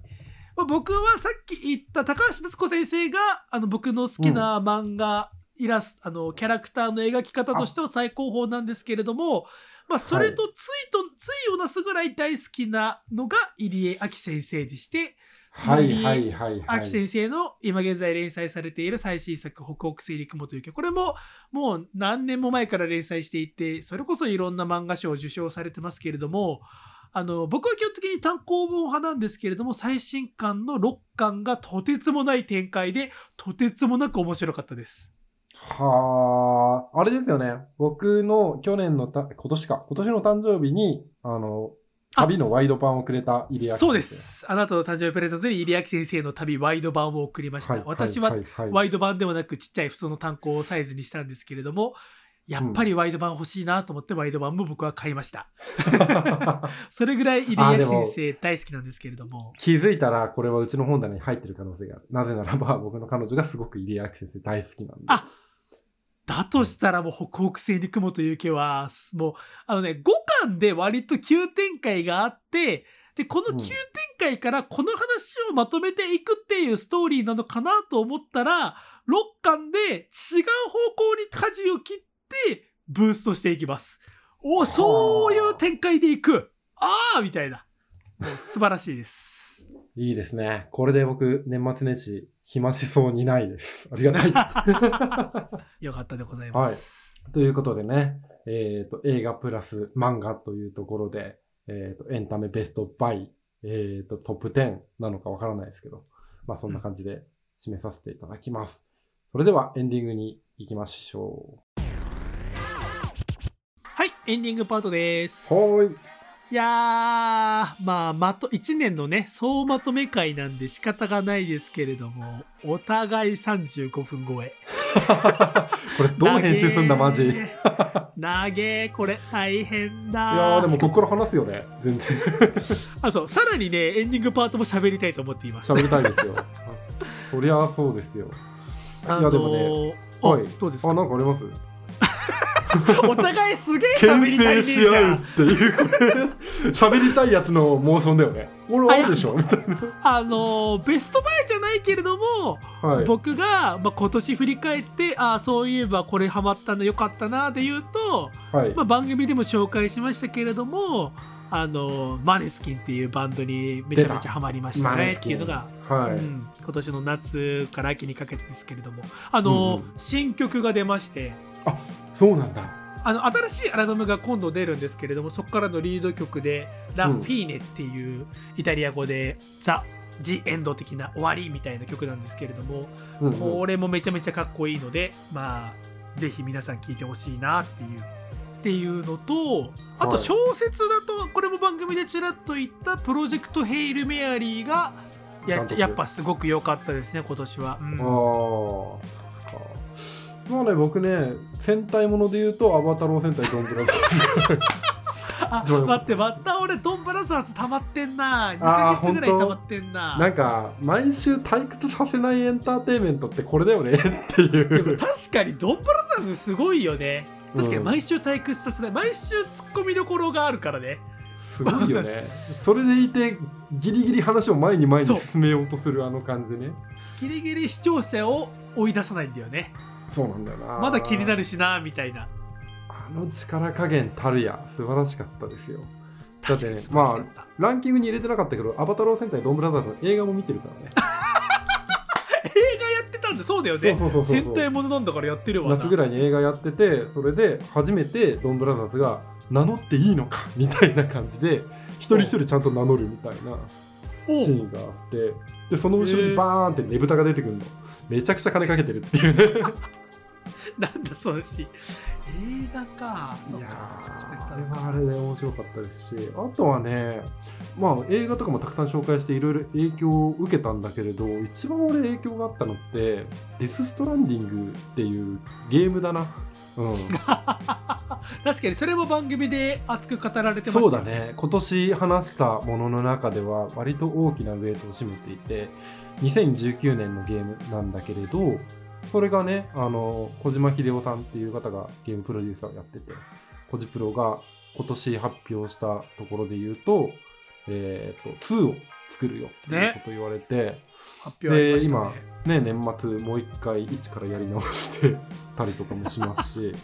まあ僕はさっき言った高橋夏子先生があの僕の好きな漫画、イラストあのキャラクターの描き方としては最高峰なんですけれどもまあ、それとついと、ついをなすぐらい大好きなのが入江明先生でしてはいはいはいはい。秋先生の今現在連載されている最新作「北北西に雲という曲これももう何年も前から連載していてそれこそいろんな漫画賞を受賞されてますけれどもあの僕は基本的に単行本派なんですけれども最新刊の6巻がとてつもない展開でとてつもなく面白かったです。はあ、あれですよね。僕の去年のた、今年か、今年の誕生日に、あの、あ旅のワイド版をくれた入そうで。す。あなたの誕生日プレゼントに入江明先生の旅ワイド版を送りました。はい、私はワイド版ではなくちっちゃい普通の単行サイズにしたんですけれども、やっぱりワイド版欲しいなと思ってワイド版も僕は買いました。それぐらい入江先生大好きなんですけれども。気づいたら、これはうちの本棚に入ってる可能性がある。なぜならば、僕の彼女がすごく入江明先生大好きなんで。あだとしたらもう北北西に雲という毛は、もう、あのね、5巻で割と急展開があって、で、この急展開からこの話をまとめていくっていうストーリーなのかなと思ったら、6巻で違う方向に舵を切ってブーストしていきます。おそういう展開でいくああみたいな。もう素晴らしいです。いいですね。これで僕、年末年始、暇しそうにないです。ありがたい。よかったでございます。ということでね、えっ、と、映画プラス漫画というところで、えっ、と、エンタメベストバイ、えっ、と、トップ10なのかわからないですけど、まあそんな感じで締めさせていただきます。それではエンディングに行きましょはい、エンディングパートです。う。はーい。いやー、まあ、まと、1年のね、総まとめ会なんで仕方がないですけれども、お互い35分超え。これどう編集すんだ、マジ。いなげー、これ大変だやーでもここから話すよね、全然。あ、そう、さらにね、エンディングパートも喋りたいと思っています。喋りたいですよ。そりゃそうですよ。あいやでもねあはいあ、どうですか？なんかあります？お互いすげえ喋り牽たいし合うっていう、これ、喋りたいやつのモーションだよね。俺あるでしょみたいあのーベストバイじゃないけれども、な。はい。僕が、まあ、今年振り返ってああそういえばこれハマったのよかったなで言うと、はい。まあ、番組でも紹介しましたけれどもあのマネスキンっていうバンドにめちゃめちゃハマりましたねっていうのが、はい。うん、今年の夏から秋にかけてですけれども。あの、うんうん。新曲が出ましてそうなんだ。あの新しいアルバムが今度出るんですけれどもそこからのリード曲で「ラ・フィーネ」っていうイタリア語で「ザ・ジ・エンド」的な終わりみたいな曲なんですけれども、うんうんこれもめちゃめちゃかっこいいのでまあぜひ皆さん聴いてほしいなっていう。っていうのとあとはい小説だとこれも番組でちらっと言った「プロジェクト・ヘイル・メアリーが」やダントツやっぱすごく良かったですね今年は。うんあね、僕ね、戦隊もので言うと、アバタロー戦隊ドンブラザーズ。あちょ待ってまた俺ドンブラザーズ溜まってんな。2あーヶ月ぐらい溜まってんな。なんか、毎週退屈させないエンターテインメントってこれだよねっていう。確かにドンブラザーズすごいよね。確かにうん。毎週退屈させない。毎週ツッコミどころがあるからね。すごいよね。それでいて、ギリギリ話を前に前に進めようとするあの感じね。ギリギリ視聴者を追い出さないんだよねそうなんだよな。まだ気になる。るしなみたいな。あの力加減たるや、素晴らしかったですよ。だってね確かに素晴らしかった、ランキングに入れてなかったけど、アバタロー戦隊ドンブラザーズの映画も見てるからね。映画やってたんだ。そうだよね。そうそうそうそう戦隊ものなんだからやってるわな。夏ぐらいに映画やっててそれで初めてドンブラザーズが名乗っていいのか みたいな感じで一人一人ちゃんと名乗るみたいなおシーンがあって。でその後ろにバーンってねぶたが出てくるの。めちゃくちゃ金かけてるっていうね なんだそのシーン映画か。そいうやあれはあれで面白かったですしあとはねまあ映画とかもたくさん紹介していろいろ影響を受けたんだけれど一番俺影響があったのってデス・ストランディングっていうゲームだな。うん。確かにそれも番組で熱く語られてましたそうだね。今年話したものの中では割と大きなウェイトを占めていて2019年のゲームなんだけれどそれがねあの小島秀夫さんっていう方がゲームプロデューサーをやっててコジプロが今年発表したところで言うと,、えー、と2を作るよっていうことを言われて、発表ありましたね。ね、年末もう一回一からやり直してたりとかもしますし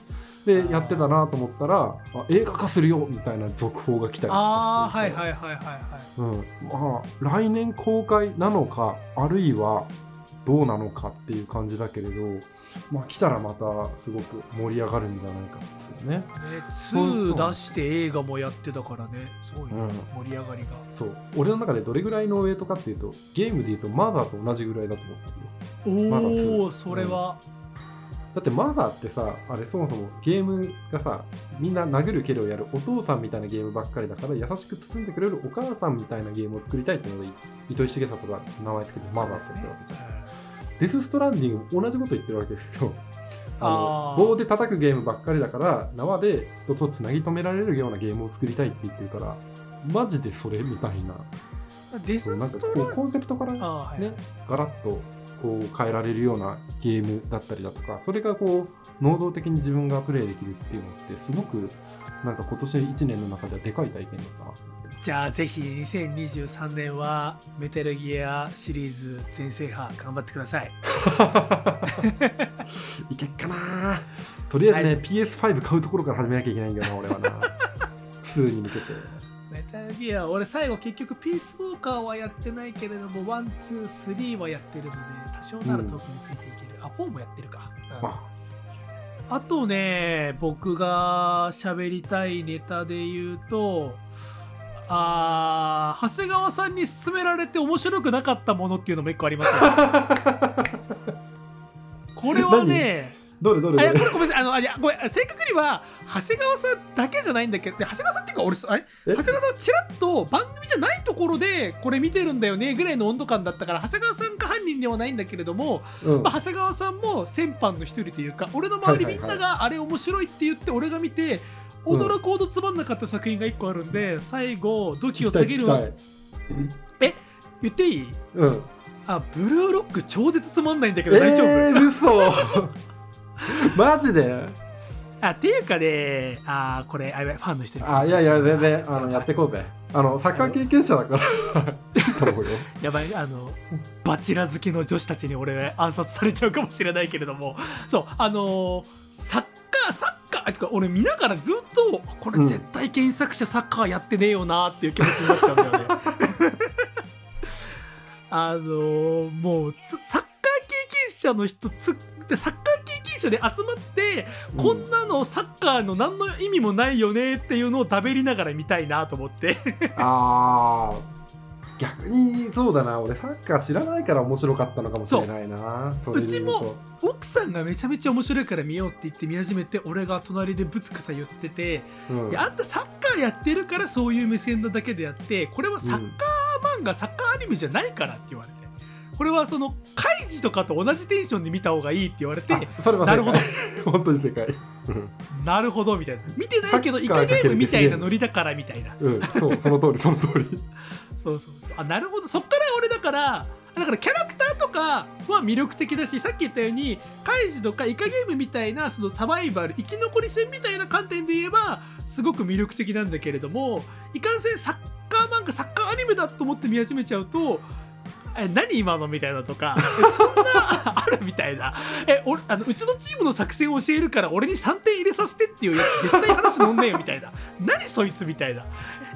でやってたなと思ったらあ映画化するよみたいな続報が来たりとかして。はいはいはいはいはい。うん。まあ、来年公開なのかあるいはどうなのかっていう感じだけれど、まあ、来たらまたすごく盛り上がるんじゃないかですよね。ね、2出して映画もやってたからね。すごいね、うん盛り上がりが。そう。俺の中でどれぐらいのウェイトかっていうとゲームでいうとマザーと同じぐらいだと思ってるよ。お2おそれは、だってマザーってさあれそもそもゲームがさみんな殴る蹴るをやるお父さんみたいなゲームばっかりだから優しく包んでくれるお母さんみたいなゲームを作りたいってので糸井重里が名前つけてマザーって言ってるわけじゃん、デス・ストランディングも同じこと言ってるわけですよ。あの棒で叩くゲームばっかりだから縄で人とつなぎ止められるようなゲームを作りたいって言ってるからマジでそれみたいな。デスストラかこうコンセプトからねガラッとこう変えられるようなゲームだったりだとかそれがこう能動的に自分がプレイできるっていうのってすごくなんか今年1年の中ではでかい体験だった。じゃあぜひ2023年はメタルギアシリーズ全制覇頑張ってください。いけっかな。とりあえずね、PS5 買うところから始めなきゃいけないんだよな俺はな。2に向けて。メタルギア俺最後結局ピースウォーカーはやってないけれども one two three はやってるので多少ならトークについていける、あ4もやってるか、うん。あ。あとね僕が喋りたいネタで言うとあー長谷川さんに勧められて面白くなかったものっていうのも一個ありますよ これはねどれどれどれ？これごめんのあいやごめん正確には長谷川さんだけじゃないんだけどで長谷川さんっていうか俺あれ？え？長谷川さんはちらっと番組じゃないところでこれ見てるんだよねぐらいの温度感だったから長谷川さんが犯人ではないんだけれども、うん。まあ、長谷川さんも先般の一人というか俺の周りみんながあれ面白いって言って俺が見てうん。驚くほどつまんなかった作品が1個あるんで最後土器を下げる聞きたい言っていい？うん。あブルーロック超絶つまんないんだけど大丈夫、えー、嘘 マジで？あっていうかねあーこれあファンの人にあいやいや全然あのやっていこうぜ。あのサッカー経験者だから。いいと思うよやばいあのバチェラ好きの女子たちに俺暗殺されちゃうかもしれないけれども。そうあのーサッカーサッカーあてか俺見ながらずっとこれうん。絶対原作者サッカーやってねえよなっていう気持ちになっちゃうんだよね。あのーもうつサッカー経験者の人つでサッカー経験者で集まって、こんなのサッカーの何の意味もないよねっていうのを食べりながら見たいなと思って。あー。逆にそうだな。俺サッカー知らないから面白かったのかもしれないな。う。ちも奥さんがめちゃめちゃ面白いから見ようって言って見始めて俺が隣でぶつくさ言ってて、うん。いやあんたサッカーやってるからそういう目線なだけであってこれはサッカー漫画、サッカーアニメじゃないからって言われてこれはそのカイジとかと同じテンションで見た方がいいって言われてなるほ 本当に正解。うん。なるほどみたいな。見てないけどイカゲームみたいなノリだからみたいな。うん。そうその通りその通り。そうそうそう。あなるほど。そっから俺だからだからキャラクターとかは魅力的だしさっき言ったようにカイジとかイカゲームみたいなそのサバイバル生き残り戦みたいな観点で言えばすごく魅力的なんだけれどもいかんせんサッカー漫画サッカーアニメだと思って見始めちゃうとえ何今のみたいなとか。えそんなあるみたいな。え俺あのうちのチームの作戦を教えるから俺に3点入れさせてっていうやつ絶対話乗んねえよみたいな。何そいつみたいな。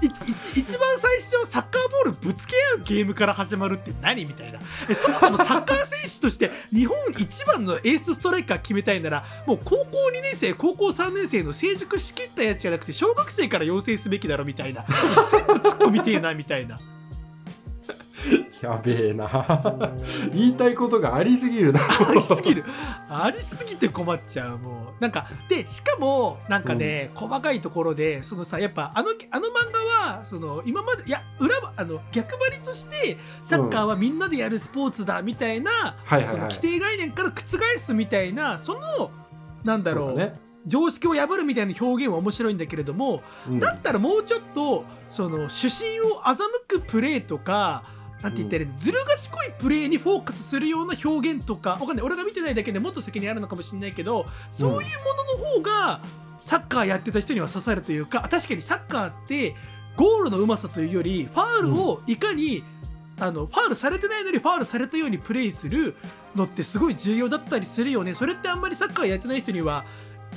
い一一一番最初サッカーボールぶつけ合うゲームから始まるって何みたいな。えそもそもサッカー選手として 日本一番のエースストライカー決めたいならもう高校2年生高校3年生の成熟しきったやつじゃなくて小学生から養成すべきだろみたいな。全部突っ込みてえなみたいな やべえな。言いたいことがありすぎるな。ありすぎる。ありすぎて困っちゃうもう。なんかでしかもなんかね、細かいところでそのさやっぱあのあの漫画はその今までいや裏はあの逆張りとしてサッカーはみんなでやるスポーツだみたいな、その規定概念から覆すみたいなそのなんだろうね。常識を破るみたいな表現は面白いんだけれども、うん。だったらもうちょっとその主審を欺くプレーとかなんて言ったらいいの、ずる賢いプレーにフォーカスするような表現とかわかんない。俺が見てないだけでもっと先にあるのかもしれないけどそういうものの方がサッカーやってた人には刺さるというか確かにサッカーってゴールのうまさというよりファールをいかに、あのファールされてないのにファールされたようにプレイするのってすごい重要だったりするよね。それってあんまりサッカーやってない人には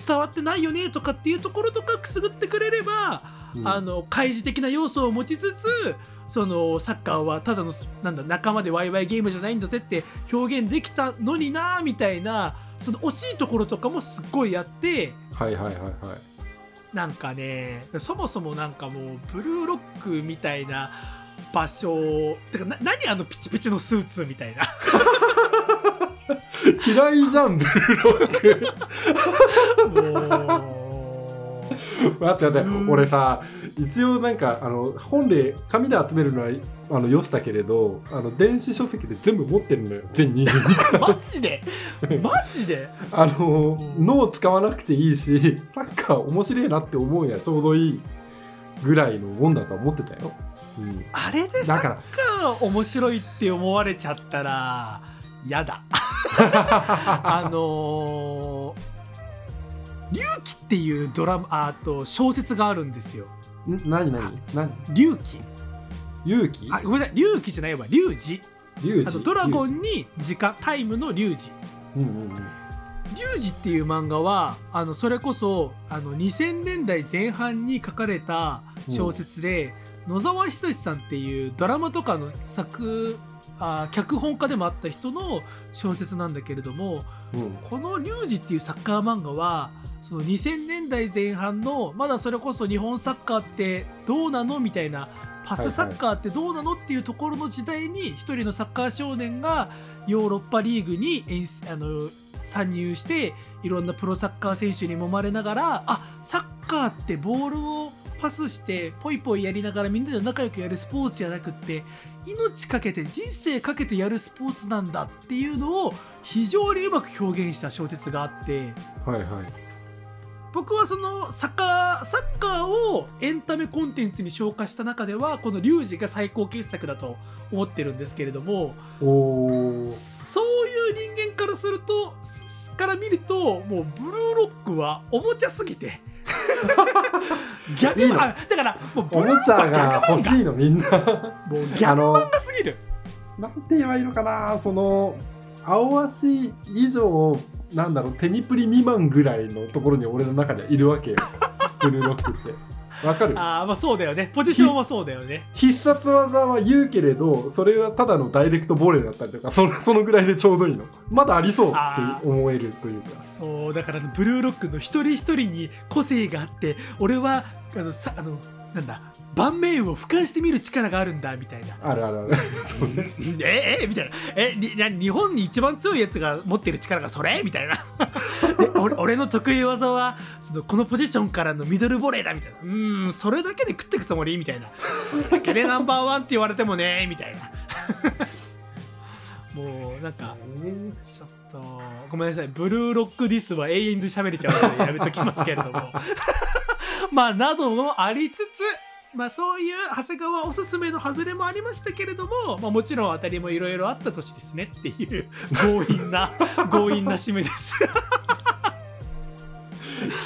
伝わってないよねとかっていうところとかくすぐってくれれば、うんあの開示的な要素を持ちつつそのサッカーはただのなんだ仲間でワイワイゲームじゃないんだぜって表現できたのになみたいなその惜しいところとかもすっごいあってはいはいはいはい。なんかねそもそもなんかもうブルーロックみたいな場所てかな何あのピチピチのスーツみたいな 嫌いじゃん、ブルーロック。もう 待って待ってうん俺さ一応なんかあの本で紙で集めるのはあのよしたけれどあの電子書籍で全部持ってるのよ全22 マジで？マジで？あの脳使わなくていいしサッカー面白いなって思うやちょうどいいぐらいのもんだとは思ってたよ、うん、あれでサッだからカー面白いって思われちゃったらやだ。あのー龍騎っていうドラマああと小説があるんですよ。ん何何？何？龍騎。勇気あごめんなさい。龍騎じゃないわ。龍二。龍二。あのドラゴンに時間タイムの龍二。うんうんうん。龍二っていう漫画はあのそれこそあの2000年代前半に書かれた小説で、野沢久志さんっていうドラマとかの作あ脚本家でもあった人の小説なんだけれどもうん。この「龍二」っていうサッカー漫画はその2000年代前半のまだそれこそ日本サッカーってどうなのみたいなパスサッカーってどうなのっていうところの時代に一人のサッカー少年がヨーロッパリーグにあの参入していろんなプロサッカー選手に揉まれながらあサッカーってボールをパスしてポイポイやりながらみんなで仲良くやるスポーツじゃなくって命かけて人生かけてやるスポーツなんだっていうのを非常にうまく表現した小説があって。はいはい僕はそのサッカーサッカーをエンタメコンテンツに昇華した中ではこの「リュウジ」が最高傑作だと思ってるんですけれどもそういう人間からするとから見るともうブルーロックはおもちゃすぎて。逆いいの？あだからもうおブルーロックもちゃがは欲しいのみんな。画もう逆漫画すぎる。なんて言えばいいのかなその青足以上なんだろうテニプリ未満ぐらいのところに俺の中ではいるわけよ。ブルーロックって。わかる？ああまあそうだよね。ポジションはそうだよね。必殺技は言うけれどそれはただのダイレクトボレーだったりとかそのそのぐらいでちょうどいいの。まだありそうって思えるというか。そうだからブルーロックの一人一人に個性があって俺はあのさあのなんだ盤面を俯瞰して見る力があるんだみたいな。あるあるある。ええみたいな。えにな日本に一番強いやつが持ってる力がそれ？みたいな。で俺俺の得意技はそのこのポジションからのミドルボレーだみたいな。うーんそれだけで食ってくつもり？みたいな。それだけでナンバーワンって言われてもねみたいな。もうなんかちょっとごめんなさい。ブルーロックディスは永遠で喋れちゃうのでやめときますけれどもまあなどもありつつまあそういう長谷川おすすめの外れもありましたけれども、まあ、もちろん当たりもいろいろあった年ですねっていう強引な 強引な締めです。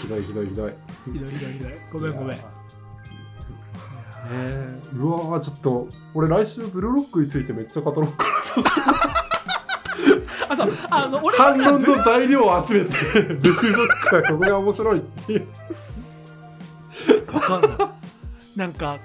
ひどいひどいひどい。ひどいひどいひどい。ごめんごめん。えー、うわーちょっと俺来週ブルーロックについてめっちゃ語ろうかな あそうあの俺反は論の材料を集めてブルーロックはここが面白いっていうわかんない。なんか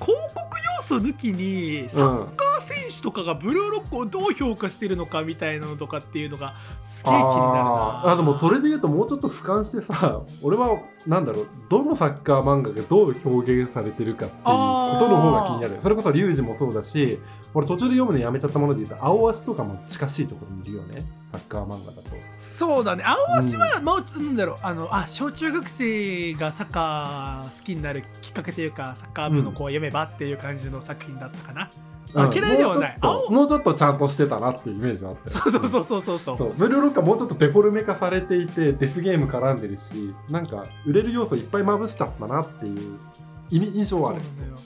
広告要素抜きにサッカー選手とかがブルーロックをどう評価してるのかみたいなのとかっていうのがすげえ気になるな。あでもそれで言うともうちょっと俯瞰してさ俺はなんだろうどのサッカー漫画がどう表現されてるかっていうことの方が気になる。それこそリュウジもそうだし俺途中で読むのやめちゃったもので言うと青足とかも近しいところにいるよね。サッカー漫画だとそうだね。青足は、まあなんだろう。あのあ小中学生がサッカー好きになるきっかけというかサッカー部の子を読めばっていう感じの作品だったかな、あうん。嫌いではない。もうちょっともうちゃんとしてたなっていうイメージがあって。そうそうそうそうそう。そう。そうブルーロックはもうちょっとデフォルメ化されていてデスゲーム絡んでるしなんか売れる要素いっぱいまぶしちゃったなっていう意味印象はある。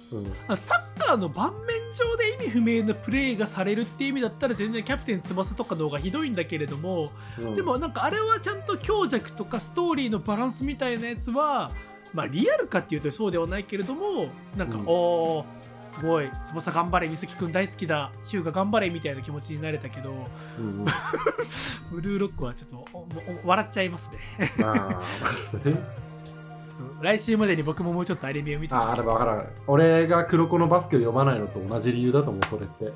そうなんサッカーの盤面上で意味不明なプレーがされるっていう意味だったら全然キャプテン翼とかの方がひどいんだけれども、うん。でもなんかあれはちゃんと強弱とかストーリーのバランスみたいなやつはまあリアルかっていうとそうではないけれどもなんか、うん。おーすごい翼頑張れ美月くん大好きだヒューが頑張れみたいな気持ちになれたけどうんうん、ブルーロックはちょっと笑っちゃいますねちょっと来週までに僕ももうちょっとアニメを見てああれば分からない俺が黒子のバスケを読まないのと同じ理由だと思うそれって。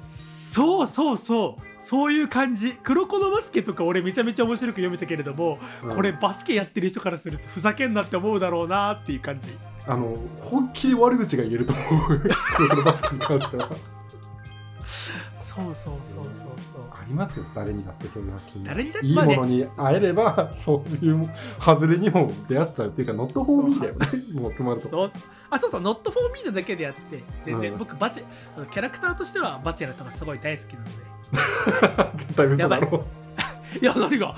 そうそうそう。そういう感じ。黒子のバスケとか俺めちゃめちゃ面白く読めたけれども、うん。これバスケやってる人からするとふざけんなって思うだろうなっていう感じ。あの本気で悪口が言えると思う。黒子のバスケに関してはそうそうそうそうそうありますよ誰にだってそういう作品誰にだっていいものに会えれば、そういう外れにも出会っちゃうっていうか、ノットフォーミーだよね。もうつまると。そうあそうそう、ノットフォーミーなだけであって、全然、うん僕バチあの、キャラクターとしてはバチェラーとかすごい大好きなので。絶対嘘だろ。いや、何が、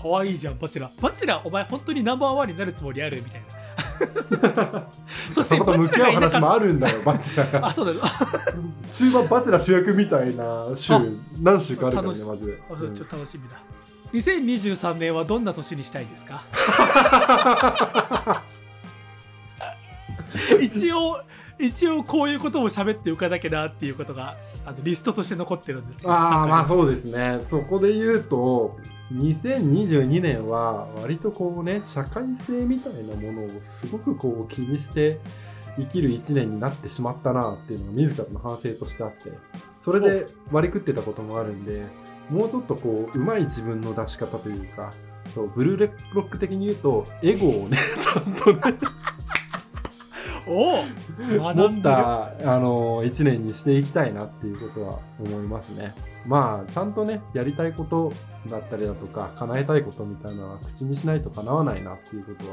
可愛いじゃん、バチェラー。バチェラー、お前、本当にナンバーワンになるつもりある？みたいな。そして、そこと向き合う話もああるんだよ、バチェラ あ、が。そうだよ。中盤バチェラ主役みたいな週あ、何週かあるからね、楽しマジで。あそうちょっと楽しみだ。2023年はどんな年にしたいですか？一応、一応こういうことも喋っておかなきゃなっていうことがあのリストとして残ってるんですけど。ああ、まあう。そうですね。そこで言うと、2022年は割とこうね、社会性みたいなものをすごくこう気にして生きる1年になってしまったなっていうのが自らの反省としてあって、それで割り食ってたこともあるんで、もうちょっとこう、うまい自分の出し方というか、そうブルーレロック的に言うと、エゴをね、ちゃんとね、おお学んでる。たあの1年にしていきたいなっていうことは思いますね。まあちゃんとねやりたいことだったりだとか叶えたいことみたいなのは口にしないと叶わないなっていうこ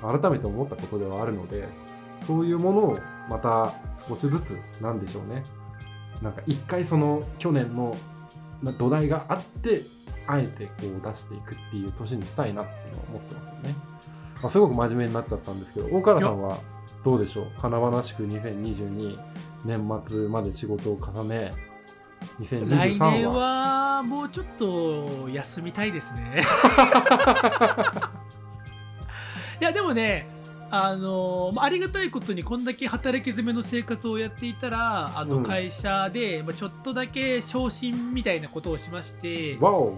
とは改めて思ったことではあるのでそういうものをまた少しずつなんでしょうねなんか一回その去年の土台があってあえてこう出していくっていう年にしたいなっていうのは思ってますよね。ま、すごく真面目になっちゃったんですけど大川さんはどうでしょう？華々しく2022年末まで仕事を重ね2023は来年はもうちょっと休みたいですね。いやでもねあのまあありがたいことにこんだけ働き詰めの生活をやっていたらあうん。の会社で、まあ、ちょっとだけ昇進みたいなことをしまして、わお。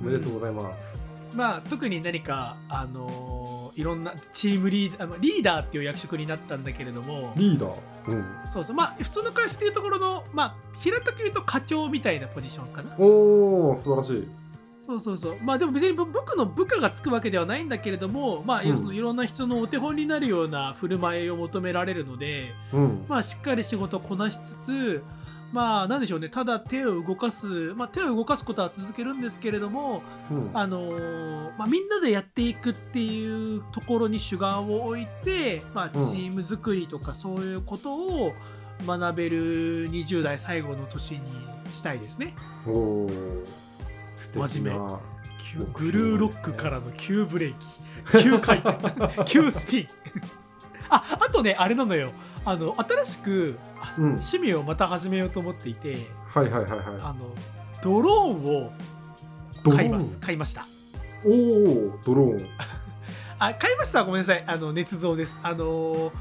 おめでとうございます、まあ、特に何か、あのいろんなチームリーダーリーダーっていう役職になったんだけれどもリーダー？うん。そうそう。まあ普通の会社でいうところの、まあ、平たく言うと課長みたいなポジションかな。おお素晴らしい。そうそうそう。まあでも別にぼ僕の部下がつくわけではないんだけれどもまあ、うん。いろんな人のお手本になるような振る舞いを求められるのでうん。まあしっかり仕事をこなしつつまあなんでしょうね。ただ手を動かすまあ手を動かすことは続けるんですけれどもうん。あのーまあ、みんなでやっていくっていうところに主眼を置いて、まあ、チうんーム作りとかそういうことを学べる20代最後の年にしたいですね。おお素敵真面な。急ブルーロックからの急ブレーキ。急回転。急スピン。ああとねあれなのよあの新しく、あうん。趣味をまた始めようと思っていてはいはいはいはあのドローンをい買います。買いました。おおドローン。あ買いました。ごめんなさい。あの捏造です。あの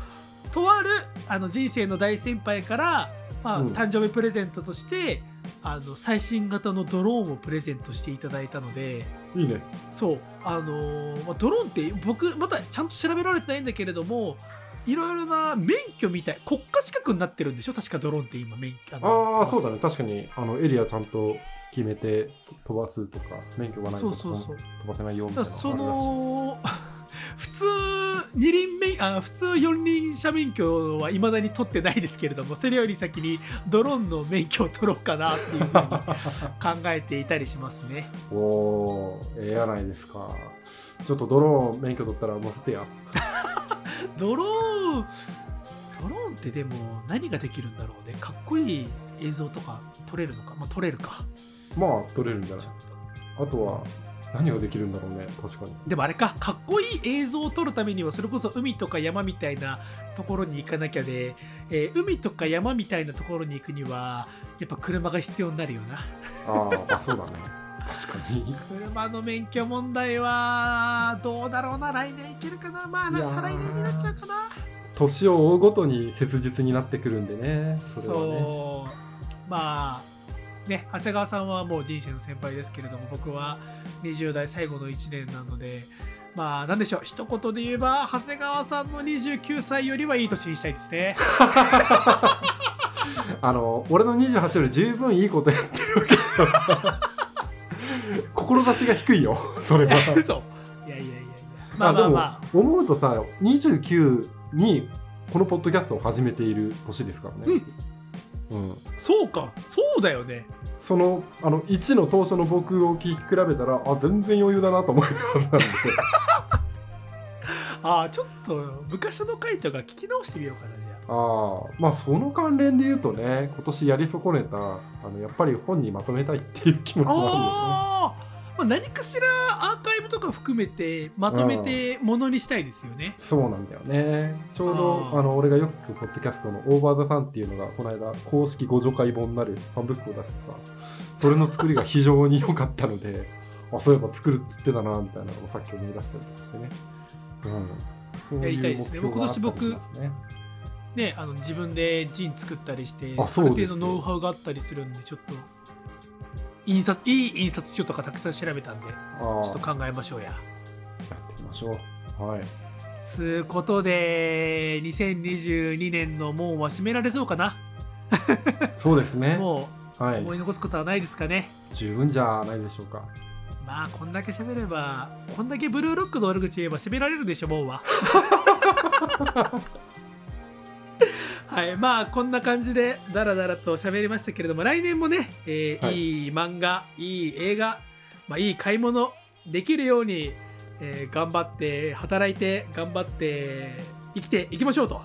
とあるあの人生の大先輩から、まあうん。誕生日プレゼントとしてあの最新型のドローンをプレゼントしていただいたのでいいね。そう。あのーまあ、ドローンって僕まだちゃんと調べられてないんだけれどもいろいろな免許みたい国家資格になってるんでしょ？確かドローンって今免許ああそうだね。ね確かにあのエリアちゃんと決めて飛ばすとか免許がないとそうそうそう。飛ばせないよみたいなその 普通二輪免あ普通四輪車免許はいまだに取ってないですけれどもそれより先にドローンの免許を取ろうかなっていうふうに考えていたりしますね。お おーええやないですか。ちょっとドローン免許取ったら乗せてや。ドローンドローンってでも何ができるんだろうね。かっこいい映像とか撮れるのか？まあ撮れるか。まあ取れるんじゃない？あとは何ができるんだろうね確かに。でもあれか。かっこいい映像を撮るためにはそれこそ海とか山みたいなところに行かなきゃで、えー海とか山みたいなところに行くにはやっぱ車が必要になるよな。ああそうだね。確かに。車の免許問題はどうだろうな。来年いけるかな。まあ再来年になっちゃうかな年を追うごとに切実になってくるんでね。それはね。そう。まあね長谷川さんはもう人生の先輩ですけれども僕は20代最後の1年なのでまあなんでしょう。一言で言えば長谷川さんの29歳よりはいい年にしたいですね。あの俺の28より十分いいことやってるわけだ 志が低いよそれは。嘘いやいやいやいや。まあまあまあ。でも思うとさ29にこのポッドキャストを始めている年ですからね、うん、そうか。そうだよね。そのあの1の当初の僕を聞き比べたらあ全然余裕だなと思うはずなんで。ああちょっと昔の回とか聞き直してみようかなじゃあ。ああまあその関連で言うとね今年やり損ねたあのやっぱり本にまとめたいっていう気持ちはあるよねまあ、何かしらアーカイブとか含めてまとめてものにしたいですよね。そうなんだよね。ちょうどあの俺がよくポッドキャストのオーバーザさんっていうのがこの間公式互助会本になるファンブックを出してさそれの作りが非常に良かったので あそういえば作るっつってたなみたいなのをさっき思い出したりとかしてね。うん。そうやりたいいうですね目標があったり僕ね。ね、あの自分でジン作ったりしてある程度ノウハウがあったりするんでちょっと印刷いい印刷書とかたくさん調べたんでちあょっあと考えましょうや。やっていきましょう。はい。つうことで2022年の門は閉められそうかな。そうですね。もはいう思。い残すことはないですかね。十分じゃないでしょうか。まあこんだけ喋ればこんだけブルーロックの悪口言えば閉められるでしょもうは はいまあこんな感じでダラダラと喋りましたけれども来年もね、えーはい。い、い漫画いい映画、まあ、いい買い物できるように、えー頑張って働いて頑張って生きていきましょうと。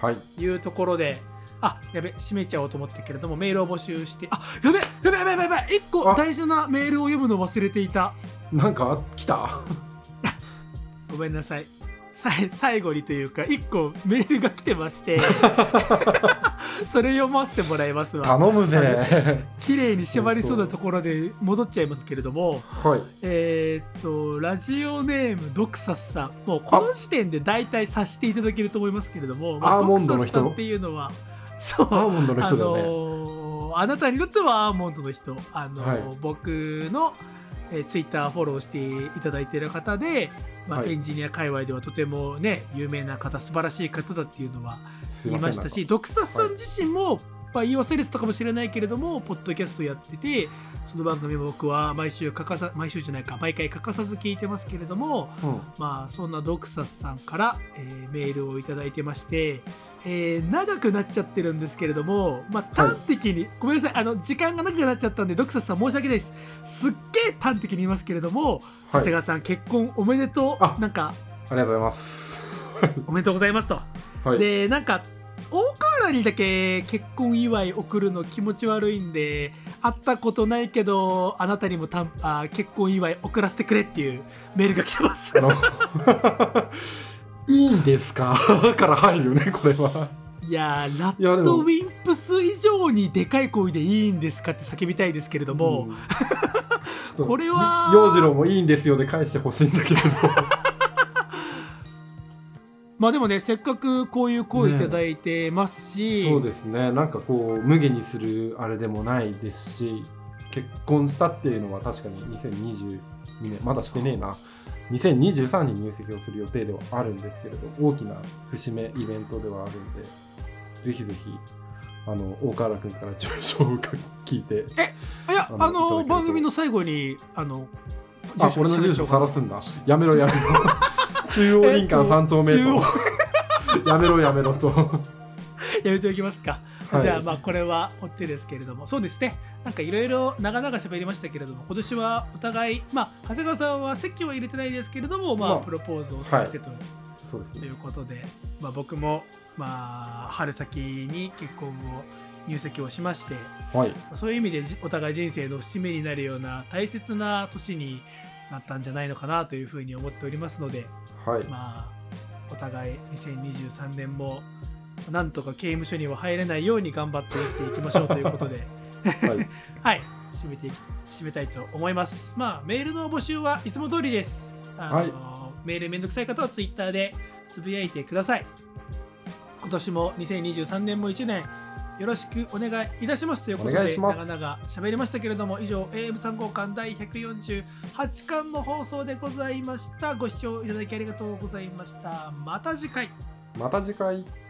はい。いうところであやべ閉めちゃおうと思ったけれどもメールを募集してあやべやべやべやべやべ一個あ。大事なメールを読むの忘れていた。なんか来た？ごめんなさい最後にというか1個メールが来てまして それ読ませてもらいますわ頼むぜ。綺麗に縛りそうなところで戻っちゃいますけれどもはい。えーっとラジオネームドクサスさんもうこの時点で大体察していただけると思いますけれどもまあアーモンドの人っていうのはそうアーモンドの人だよね。あのーあなたにとってはアーモンドの人、あのーはい。僕の、えー、ツイッターフォローしていただいている方で、まあはい。エンジニア界隈ではとてもね有名な方素晴らしい方だっていうのは言いましたしドクサスさん自身も、まあ、言い忘れてたかもしれないけれどもポッドキャストやっててその番組も僕は毎週欠かさ毎週じゃないか毎回欠かさず聞いてますけれども、なん。かまあ、そんなドクサスさんから、えーメールをいただいてまして、えー長くなっちゃってるんですけれども、まあ、端的に、ごめんなさいあの時間が長くなっちゃったんでドクサスさん申し訳ないですすっげえ端的に言いますけれども。長谷川さん結婚おめでとあうなんかありがとうございます。おめでとうございますと、はい。でなんか大河原にだけ結婚祝い送るの気持ち悪いんで会ったことないけどあなたにもたんあ結婚祝い送らせてくれっていうメールが来てます いいんですか？から入るよね、これは。いやーラッドウィンプス以上にでかい声でいいんですかって叫びたいですけれども、うん これは洋次郎もいいんですよで返してほしいんだけれど。まあでもねせっかくこういう声いただいてますし、そうですね。なんかこう、無下にするあれでもないですし、結婚したっていうのは確かに2022年、まだしてねえな。2023に入籍をする予定ではあるんですけれど、大きな節目イベントではあるんで、ぜひぜひ、あの、大河原君から上昇を聞いて、いやあの番組の最後にあのあ、俺の住所さらすんだ。やめろやめろ。中央林間三丁目と。やめろやめろと。やめておきますか、はいじゃあまあこれは追ってですけれどもそうですねなんかいろいろ長々喋りましたけれども今年はお互いまあ長谷川さんは席は入れてないですけれどもまあまあプロポーズをされてと、そうですね。ということで、まあ、僕もまあ春先に結婚を入籍をしましてはい。そういう意味でじお互い人生の節目になるような大切な年になったんじゃないのかなというふうに思っておりますので、はい。まあ、お互い2023年もなんとか刑務所には入れないように頑張って生きていきましょうということで。はい、はい、締めて締めたいと思います。まあメールの募集はいつも通りです。あの、はい、メールめんどくさい方は Twitter でつぶやいてください。今年も2023年も1年よろしくお願いいたしますということで長々喋りましたけれども以上 AM3 号館第148巻の放送でございました。ご視聴いただきありがとうございました。また次回。また次回。